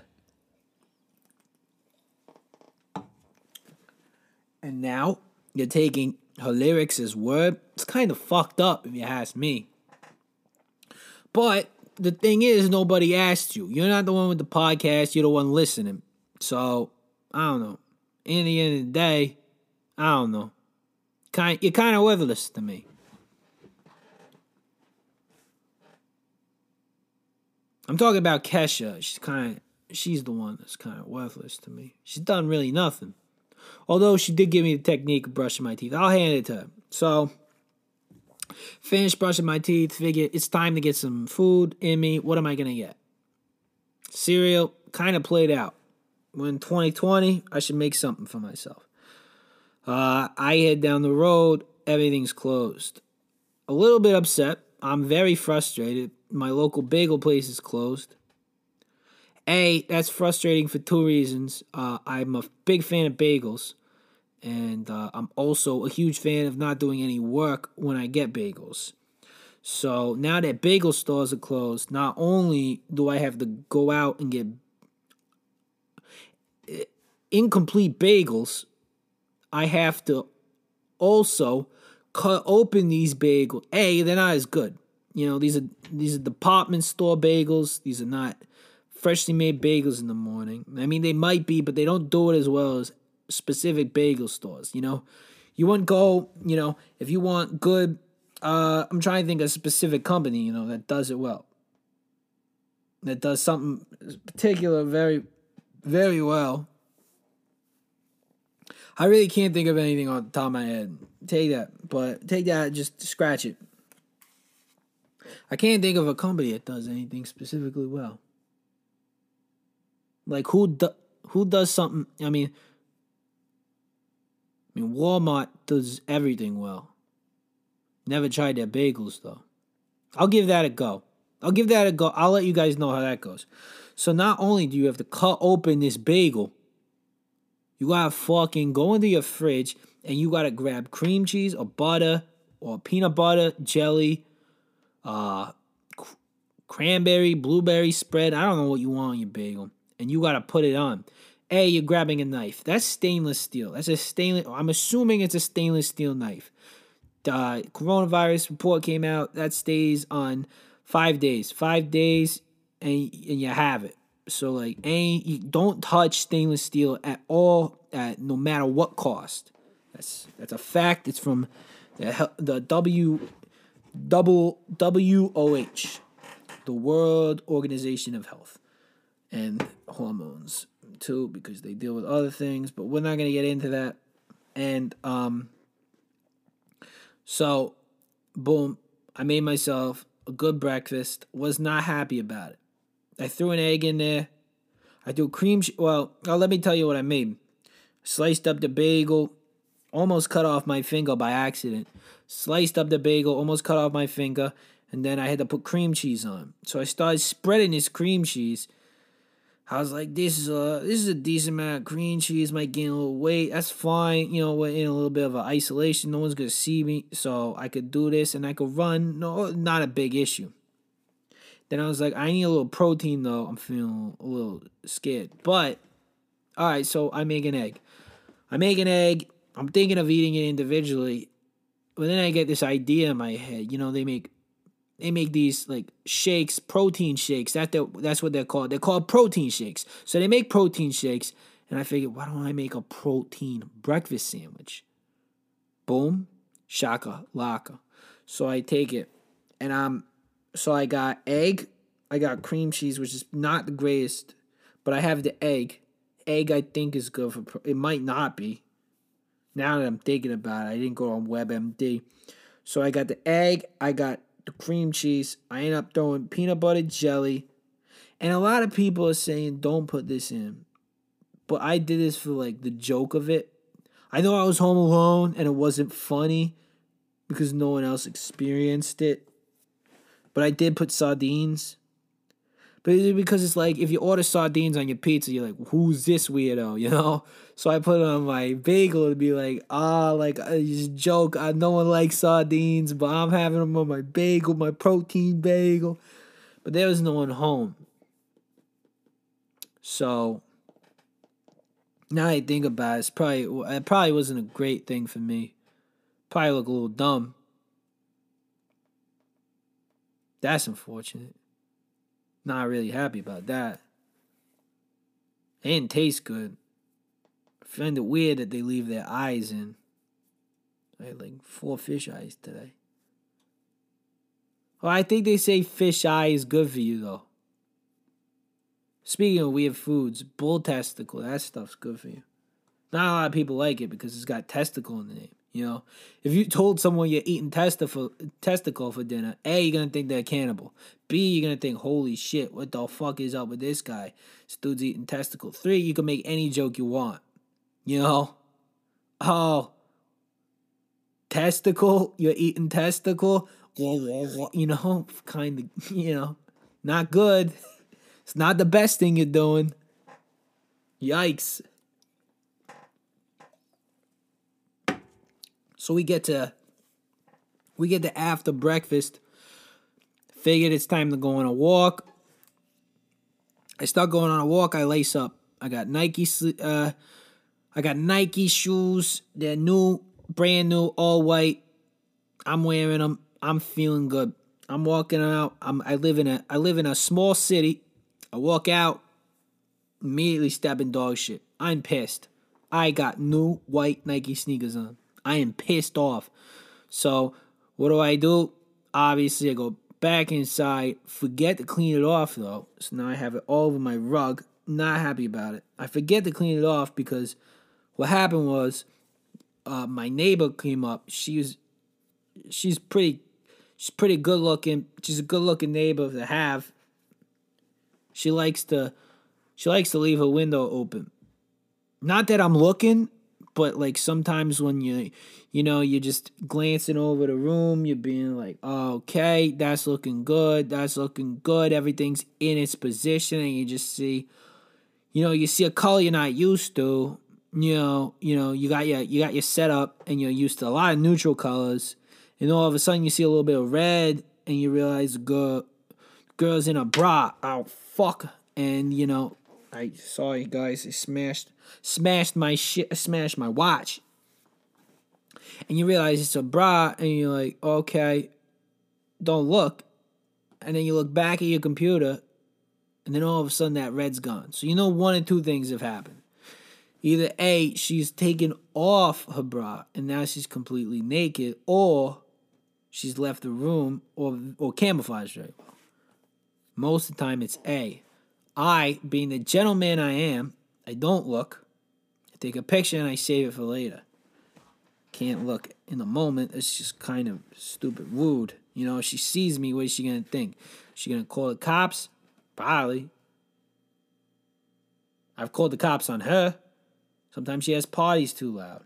And now you're taking her lyrics as word. It's kind of fucked up if you ask me. But the thing is, nobody asked you. You're not the one with the podcast. You're the one listening. So I don't know. In the end of the day, I don't know. Kind, you're kind of worthless to me. I'm talking about Kesha. She's kind of, she's the one that's kind of worthless to me. She's done really nothing. Although she did give me the technique of brushing my teeth. I'll hand it to her. So, finished brushing my teeth. Figure it's time to get some food in me. What am I going to get? Cereal kind of played out. When 2020, I should make something for myself. Uh, I head down the road. Everything's closed. A little bit upset. I'm very frustrated. My local bagel place is closed. A, that's frustrating for two reasons. Uh, I'm a big fan of bagels, and uh, I'm also a huge fan of not doing any work when I get bagels. So now that bagel stores are closed, not only do I have to go out and get eh, incomplete bagels, I have to also cut open these bagels. A, they're not as good. You know, these are these are department store bagels. These are not freshly made bagels in the morning. I mean, they might be, but they don't do it as well as specific bagel stores. You know, you wouldn't go. You know, if you want good, uh, I'm trying to think of a specific company. You know, that does it well. That does something particular very, very well. I really can't think of anything on the top of my head. Take that, but take that, just scratch it. I can't think of a company that does anything specifically well. Like who do, who does something? I mean, I mean Walmart does everything well. Never tried their bagels though. I'll give that a go. I'll give that a go. I'll let you guys know how that goes. So not only do you have to cut open this bagel, you gotta fucking go into your fridge and you gotta grab cream cheese or butter or peanut butter, jelly, uh, cr- cranberry, blueberry spread. I don't know what you want on your bagel. And you gotta put it on. A, you're grabbing a knife. That's stainless steel. That's a stainless. I'm assuming it's a stainless steel knife. The coronavirus report came out. That stays on five days. Five days, and and you have it. So like, ain't you don't touch stainless steel at all, at no matter what cost. That's that's a fact. It's from the the W double WOH, the World Organization of Health, and hormones too, because they deal with other things. But we're not gonna get into that. And um, so, boom, I made myself a good breakfast. Was not happy about it. I threw an egg in there. I do cream. Well, oh, let me tell you what I made. Sliced up the bagel, almost cut off my finger by accident. Sliced up the bagel, almost cut off my finger, and then I had to put cream cheese on. So I started spreading this cream cheese. I was like, "This is a this is a decent amount of cream cheese. Might gain a little weight. That's fine. You know, we're in a little bit of isolation. No one's gonna see me, so I could do this and I could run. No, not a big issue." Then I was like, "I need a little protein though. I'm feeling a little scared." But all right, so I make an egg. I make an egg. I'm thinking of eating it individually, but then I get this idea in my head. You know, they make they make these like shakes, protein shakes. That that's what they're called. They're called protein shakes. So they make protein shakes, and I figured, why don't I make a protein breakfast sandwich? Boom, shaka laka. So I take it, and I'm so I got egg, I got cream cheese, which is not the greatest, but I have the egg. Egg I think is good for. It might not be. Now that I'm thinking about it, I didn't go on WebMD. So I got the egg, I got the cream cheese. I end up throwing peanut butter jelly. And a lot of people are saying don't put this in. But I did this for like the joke of it. I know I was home alone and it wasn't funny because no one else experienced it. But I did put sardines. But it's because it's like if you order sardines on your pizza, you're like, who's this weirdo, you know? So I put it on my bagel to be like, ah, like a joke. I no one likes sardines, but I'm having them on my bagel, my protein bagel. But there was no one home. So now I think about it, it's probably it probably wasn't a great thing for me. Probably look a little dumb. That's unfortunate. Not really happy about that. Didn't taste good. I find it weird that they leave their eyes in. I had like four fish eyes today. Well, I think they say fish eye is good for you though. Speaking of weird foods, bull testicle, that stuff's good for you. Not a lot of people like it because it's got testicle in the name. You know, if you told someone you're eating testicle testicle for dinner, A, you're gonna think they're cannibal. B, you're gonna think, holy shit, what the fuck is up with this guy? This dude's eating testicle. Three, you can make any joke you want. You know? Oh, testicle? You're eating testicle? You know, kind of, you know, not good. It's not the best thing you're doing. Yikes. So we get to we get to after breakfast. Figured it's time to go on a walk. I start going on a walk. I lace up. I got Nike. Uh, I got Nike shoes. They're new, brand new, all white. I'm wearing them. I'm feeling good. I'm walking out. I'm, I live in a I live in a small city. I walk out, immediately stepping dog shit. I'm pissed. I got new white Nike sneakers on. I am pissed off. So what do I do? Obviously, I go back inside. Forget to clean it off though. So now I have it all over my rug. Not happy about it. I forget to clean it off because what happened was uh, my neighbor came up. She was she's pretty she's pretty good looking. She's a good looking neighbor to have. She likes to she likes to leave her window open. Not that I'm looking, but like sometimes when you you know you're just glancing over the room you're being like oh, okay that's looking good that's looking good everything's in its position and you just see you know you see a color you're not used to you know you know you got your you got your setup and you're used to a lot of neutral colors and all of a sudden you see a little bit of red and you realize girl girl's in a bra oh fuck and you know I sorry guys, I smashed smashed my shit, smashed my watch. And you realize it's a bra, and you're like, okay, don't look. And then you look back at your computer, and then all of a sudden that red's gone. So you know one or two things have happened. Either A, she's taken off her bra and now she's completely naked, or she's left the room or or camouflaged very well. Most of the time it's A. I, being the gentleman I am, I don't look. I take a picture and I save it for later. Can't look in the moment. It's just kind of stupid, rude. You know, she sees me, what is she gonna think? She gonna call the cops? Probably. I've called the cops on her. Sometimes she has parties too loud.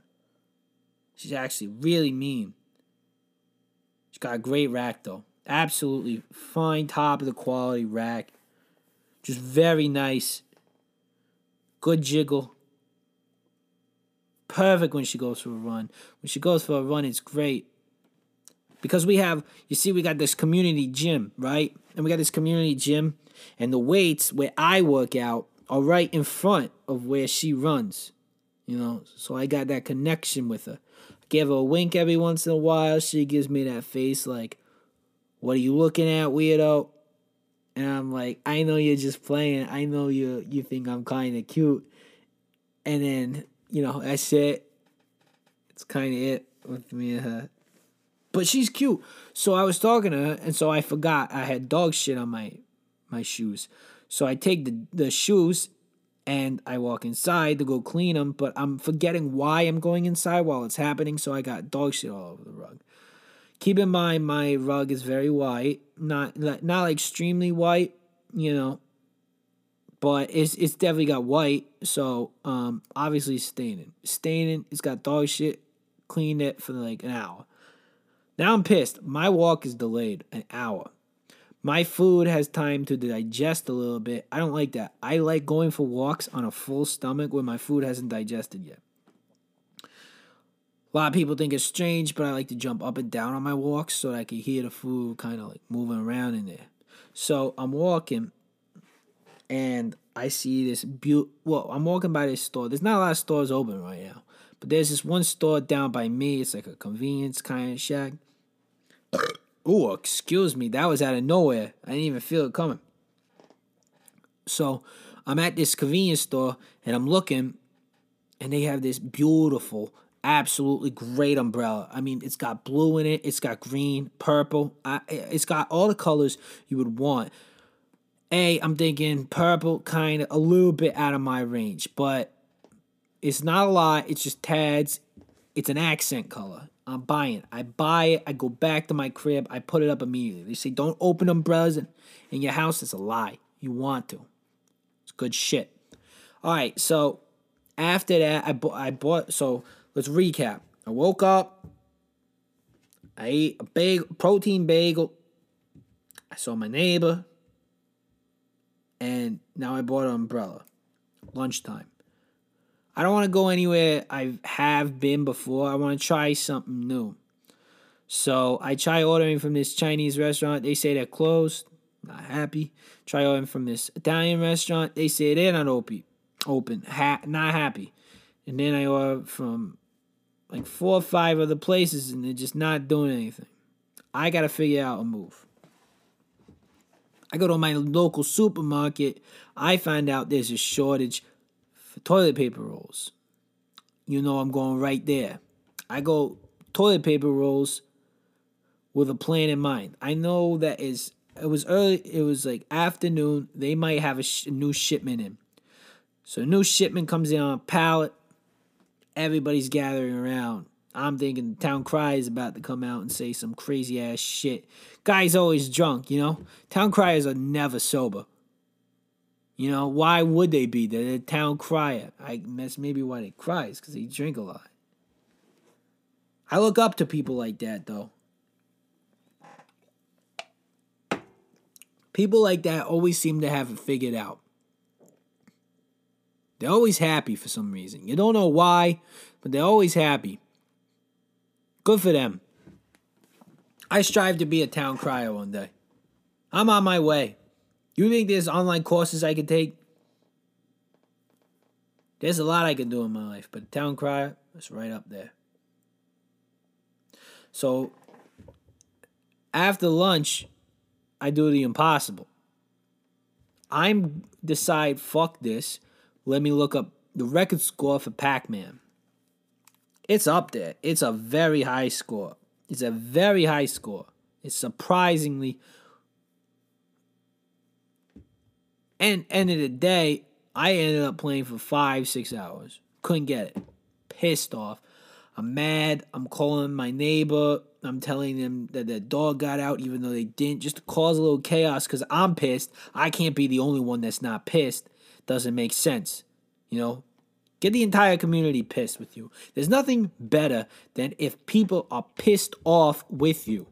She's actually really mean. She's got a great rack though. Absolutely fine, top of the quality rack. Just very nice. Good jiggle. Perfect when she goes for a run. When she goes for a run, it's great. Because we have, you see, we got this community gym, right? And we got this community gym, and the weights where I work out are right in front of where she runs. You know, so I got that connection with her. I give her a wink every once in a while. She gives me that face like, What are you looking at, weirdo? And I'm like, I know you're just playing. I know you you think I'm kind of cute, and then you know that's it. It's kind of it with me and her. But she's cute. So I was talking to her, and so I forgot I had dog shit on my my shoes. So I take the the shoes and I walk inside to go clean them, but I'm forgetting why I'm going inside while it's happening. So I got dog shit all over the rug. Keep in mind, my rug is very white, not not like extremely white, you know, but it's it's definitely got white. So um, obviously staining, staining. It's got dog shit. Cleaned it for like an hour. Now I'm pissed. My walk is delayed an hour. My food has time to digest a little bit. I don't like that. I like going for walks on a full stomach when my food hasn't digested yet. A lot of people think it's strange, but I like to jump up and down on my walks so that I can hear the food kind of like moving around in there. So I'm walking and I see this beautiful. Well, I'm walking by this store. There's not a lot of stores open right now, but there's this one store down by me. It's like a convenience kind of shack. oh, excuse me. That was out of nowhere. I didn't even feel it coming. So I'm at this convenience store and I'm looking, and they have this beautiful absolutely great umbrella. I mean, it's got blue in it, it's got green, purple, I, it's got all the colors you would want. A, I'm thinking purple, kind of a little bit out of my range, but it's not a lot. It's just tads. It's an accent color. I'm buying. I buy it. I go back to my crib. I put it up immediately. They say don't open umbrellas in, in your house. It's a lie. You want to. It's good shit. All right. So after that, I bought. I bought. So let's recap. I woke up. I ate a big protein bagel. I saw my neighbor. And now I bought an umbrella. Lunchtime. I don't want to go anywhere I have been before. I want to try something new. So I try ordering from this Chinese restaurant. They say they're closed. Not happy. Try ordering from this Italian restaurant. They say they're not open. Open. Ha- not happy. And then I order from like four or five other places and they're just not doing anything. I got to figure out a move. I go to my local supermarket. I find out there's a shortage for toilet paper rolls. You know, I'm going right there. I go toilet paper rolls with a plan in mind. I know that is it was early. It was like afternoon. They might have a, sh- a new shipment in. So new shipment comes in on a pallet everybody's gathering around. I'm thinking the Town Cry is about to come out and say some crazy ass shit. Guy's always drunk, you know? Town Criers are never sober. You know, why would they be? They're the town crier. I that's maybe why they cry, is because they drink a lot. I look up to people like that though. People like that always seem to have it figured out. They're always happy for some reason. You don't know why, but they're always happy. Good for them. I strive to be a town crier one day. I'm on my way. You think there's online courses I could take? There's a lot I can do in my life, but town crier is right up there. So after lunch, I do the impossible. I'm decide fuck this. Let me look up the record score for Pac-Man. It's up there. It's a very high score. It's a very high score. It's surprisingly and end of the day, I ended up playing for five, six hours. Couldn't get it. Pissed off. I'm mad. I'm calling my neighbor. I'm telling them that the dog got out even though they didn't, just to cause a little chaos because I'm pissed. I can't be the only one that's not pissed. Doesn't make sense. You know, Get the entire community pissed with you. There's nothing better than if people are pissed off with you.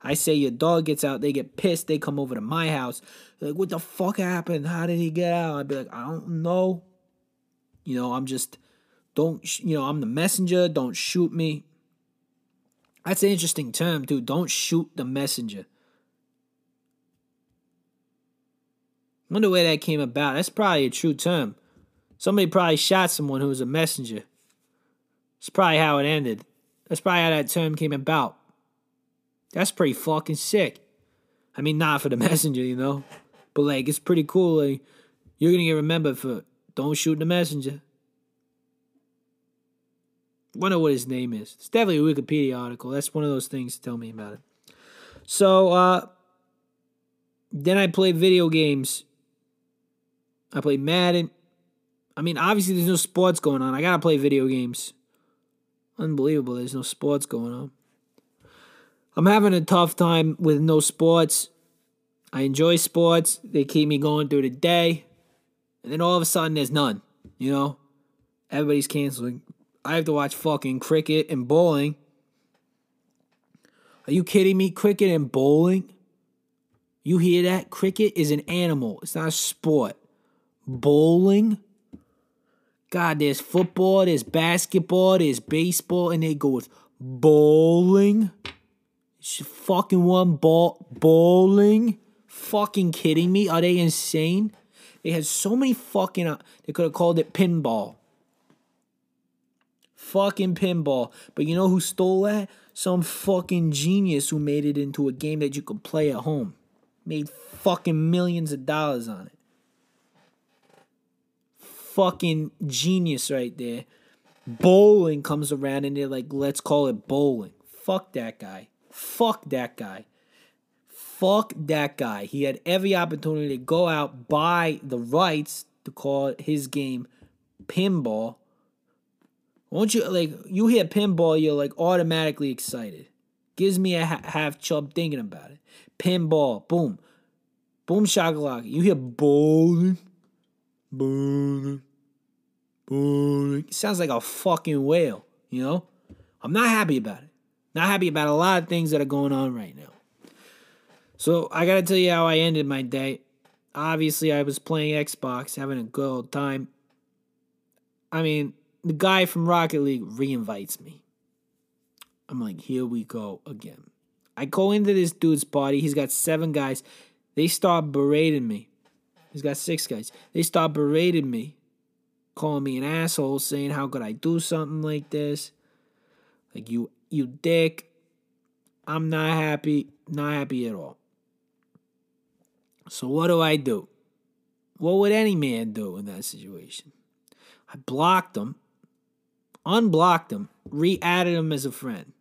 I say your dog gets out, they get pissed, they come over to my house. like, what the fuck happened? How did he get out? I'd be like, I don't know. You know, I'm just, don't, sh- you know, I'm the messenger, don't shoot me. That's an interesting term, too. Don't shoot the messenger. Wonder where that came about. That's probably a true term. Somebody probably shot someone who was a messenger. That's probably how it ended. That's probably how that term came about. That's pretty fucking sick. I mean, not for the messenger, you know, but like it's pretty cool. Like you're gonna get remembered for don't shoot the messenger. Wonder what his name is. It's definitely a Wikipedia article. That's one of those things to tell me about it. So uh then I play video games. I play Madden. I mean, obviously there's no sports going on. I gotta play video games. Unbelievable. There's no sports going on. I'm having a tough time with no sports. I enjoy sports. They keep me going through the day. And then all of a sudden there's none. You know? Everybody's canceling. I have to watch fucking cricket and bowling. Are you kidding me? Cricket and bowling? You hear that? Cricket is an animal. It's not a sport. Bowling? God, there's football, there's basketball, there's baseball, and they go with bowling. Fucking one ball bowling. Fucking kidding me? Are they insane? They had so many fucking. Uh, they could have called it pinball. Fucking pinball. But you know who stole that? Some fucking genius who made it into a game that you could play at home. Made fucking millions of dollars on it fucking genius right there. Bowling comes around and they're like, let's call it bowling. Fuck that guy. Fuck that guy. Fuck that guy. He had every opportunity to go out, buy the rights to call his game pinball. Won't you like you hear pinball, you're like automatically excited. Gives me a ha- half chub thinking about it. Pinball, boom, boom, shakalaka. You hear bowling, Bowling. Bowling. It sounds like a fucking whale, you know? I'm not happy about it. Not happy about a lot of things that are going on right now. So I gotta tell you how I ended my day. Obviously, I was playing Xbox, having a good old time. I mean, the guy from Rocket League reinvites me. I'm like, here we go again. I go into this dude's party. He's got seven guys. They start berating me. He's got six guys. They start berating me, calling me an asshole, saying how could I do something like this? Like you you dick. I'm not happy, not happy at all. So what do I do? What would any man do in that situation? I blocked him, unblocked him, re-added him as a friend.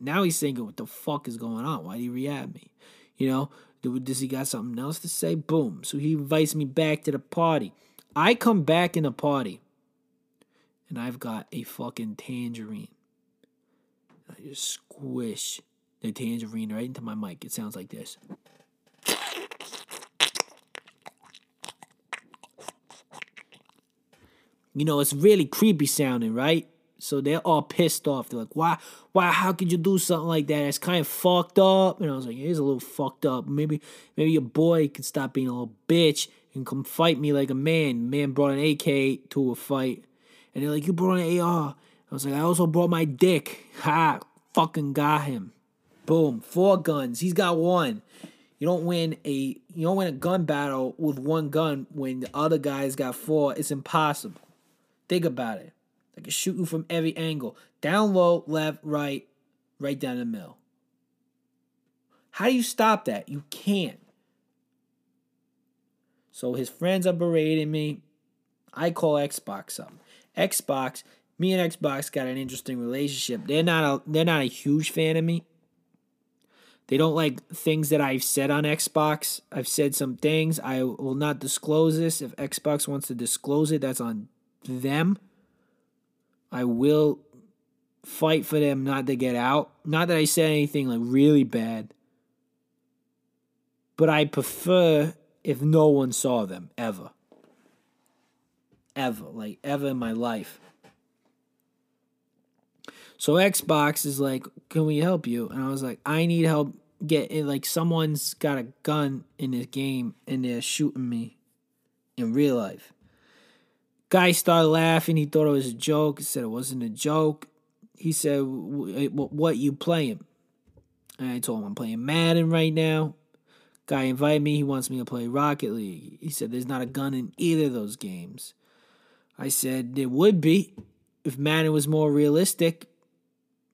Now he's thinking, what the fuck is going on? Why did he re-add me? You know, does he got something else to say? Boom. So he invites me back to the party. I come back in the party and I've got a fucking tangerine. I just squish the tangerine right into my mic. It sounds like this. You know, it's really creepy sounding, right? So they're all pissed off. They're like, why, why, how could you do something like that? It's kind of fucked up. And I was like, it is a little fucked up. Maybe, maybe your boy could stop being a little bitch and come fight me like a man. Man brought an AK to a fight. And they're like, you brought an AR. I was like, I also brought my dick. Ha, fucking got him. Boom, four guns. He's got one. You don't win a you don't win a gun battle with one gun when the other guy's got four. It's impossible. Think about it. I can shoot you from every angle. Down low, left, right, right down the middle. How do you stop that? You can't. So his friends are berating me. I call Xbox up. Xbox, me and Xbox got an interesting relationship. They're not a they're not a huge fan of me. They don't like things that I've said on Xbox. I've said some things. I will not disclose this. If Xbox wants to disclose it, that's on them. I will fight for them not to get out. Not that I said anything like really bad. But I prefer if no one saw them ever. Ever. Like ever in my life. So Xbox is like, "Can we help you?" And I was like, "I need help getting like someone's got a gun in this game and they're shooting me in real life." Guy started laughing. He thought it was a joke. He said it wasn't a joke. He said, eh, "What you playing?" And I told him I'm playing Madden right now. Guy invited me. He wants me to play Rocket League. He said there's not a gun in either of those games. I said there would be if Madden was more realistic.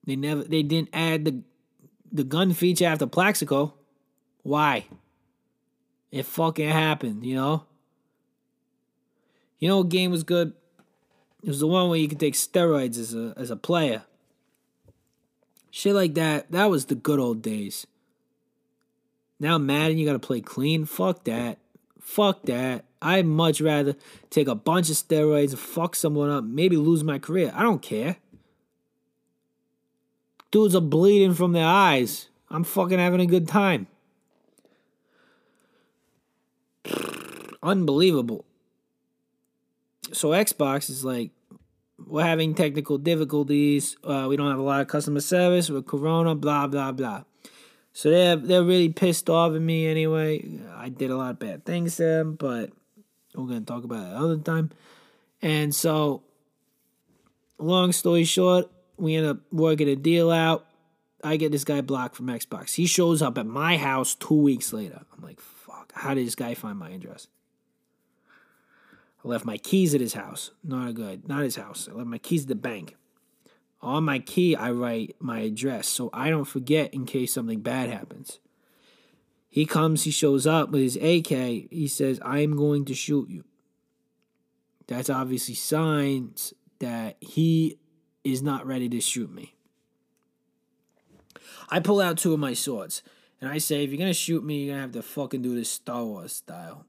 They never they didn't add the the gun feature after Plaxico. Why? It fucking happened, you know? You know what game was good? It was the one where you could take steroids as a as a player. Shit like that. That was the good old days. Now Madden, you gotta play clean. Fuck that. Fuck that. I'd much rather take a bunch of steroids and fuck someone up, maybe lose my career. I don't care. Dudes are bleeding from their eyes. I'm fucking having a good time. Unbelievable. So Xbox is like, we're having technical difficulties. Uh, we don't have a lot of customer service with Corona. Blah blah blah. So they're they're really pissed off at me anyway. I did a lot of bad things to them, but we're gonna talk about it another time. And so, long story short, we end up working a deal out. I get this guy blocked from Xbox. He shows up at my house two weeks later. I'm like, fuck, how did this guy find my address? I left my keys at his house. Not a good. Not his house. I left my keys at the bank. On my key, I write my address so I don't forget in case something bad happens. He comes, he shows up with his AK. He says, I am going to shoot you. That's obviously signs that he is not ready to shoot me. I pull out two of my swords and I say, if you're gonna shoot me, you're gonna have to fucking do this Star Wars style.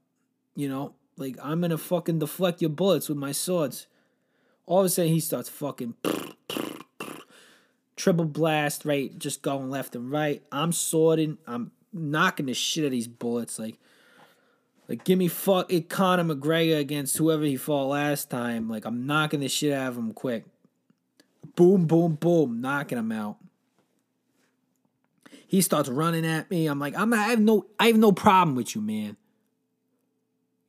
You know, like I'm gonna fucking deflect your bullets with my swords. All of a sudden, he starts fucking triple blast, right? Just going left and right. I'm swording. I'm knocking the shit out of these bullets. Like, like give me fuck it Conor McGregor against whoever he fought last time. Like I'm knocking the shit out of him quick. Boom, boom, boom, knocking him out. He starts running at me. I'm like, I'm I have no I have no problem with you, man.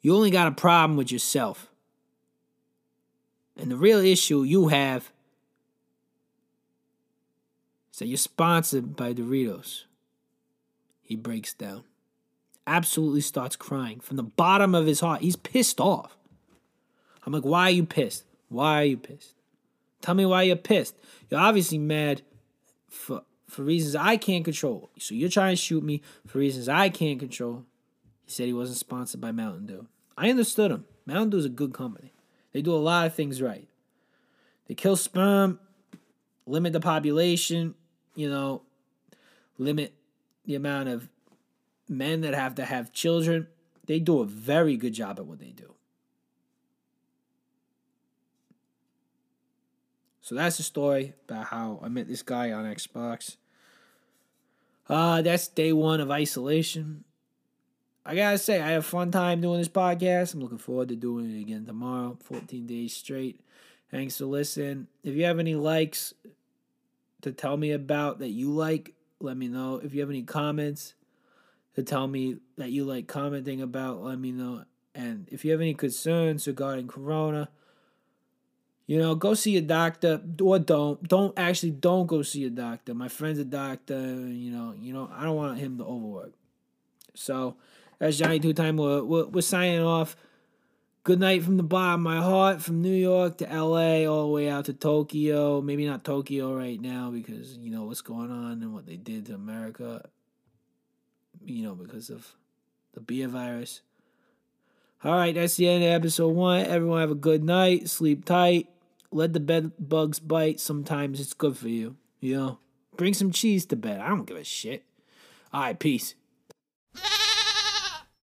You only got a problem with yourself. And the real issue you have is that you're sponsored by Doritos. He breaks down. Absolutely starts crying from the bottom of his heart. He's pissed off. I'm like, why are you pissed? Why are you pissed? Tell me why you're pissed. You're obviously mad for for reasons I can't control. So you're trying to shoot me for reasons I can't control. He said he wasn't sponsored by Mountain Dew. I understood them. Mountain Dew is a good company. They do a lot of things right. They kill sperm, limit the population, you know, limit the amount of men that have to have children. They do a very good job at what they do. So that's the story about how I met this guy on Xbox. Uh, that's day one of isolation. I gotta say, I had a fun time doing this podcast. I'm looking forward to doing it again tomorrow, 14 days straight. Thanks for listening. If you have any likes to tell me about that you like, let me know. If you have any comments to tell me that you like commenting about, let me know. And if you have any concerns regarding Corona, you know, go see a doctor or don't. Don't actually don't go see a doctor. My friend's a doctor. You know, you know, I don't want him to overwork. So that's Johnny 2Time. We're, we're, we're signing off. Good night from the bottom of my heart, from New York to LA, all the way out to Tokyo. Maybe not Tokyo right now because you know what's going on and what they did to America. You know because of the beer virus. All right, that's the end of episode one. Everyone have a good night. Sleep tight. Let the bed bugs bite. Sometimes it's good for you. You know, bring some cheese to bed. I don't give a shit. All right, peace.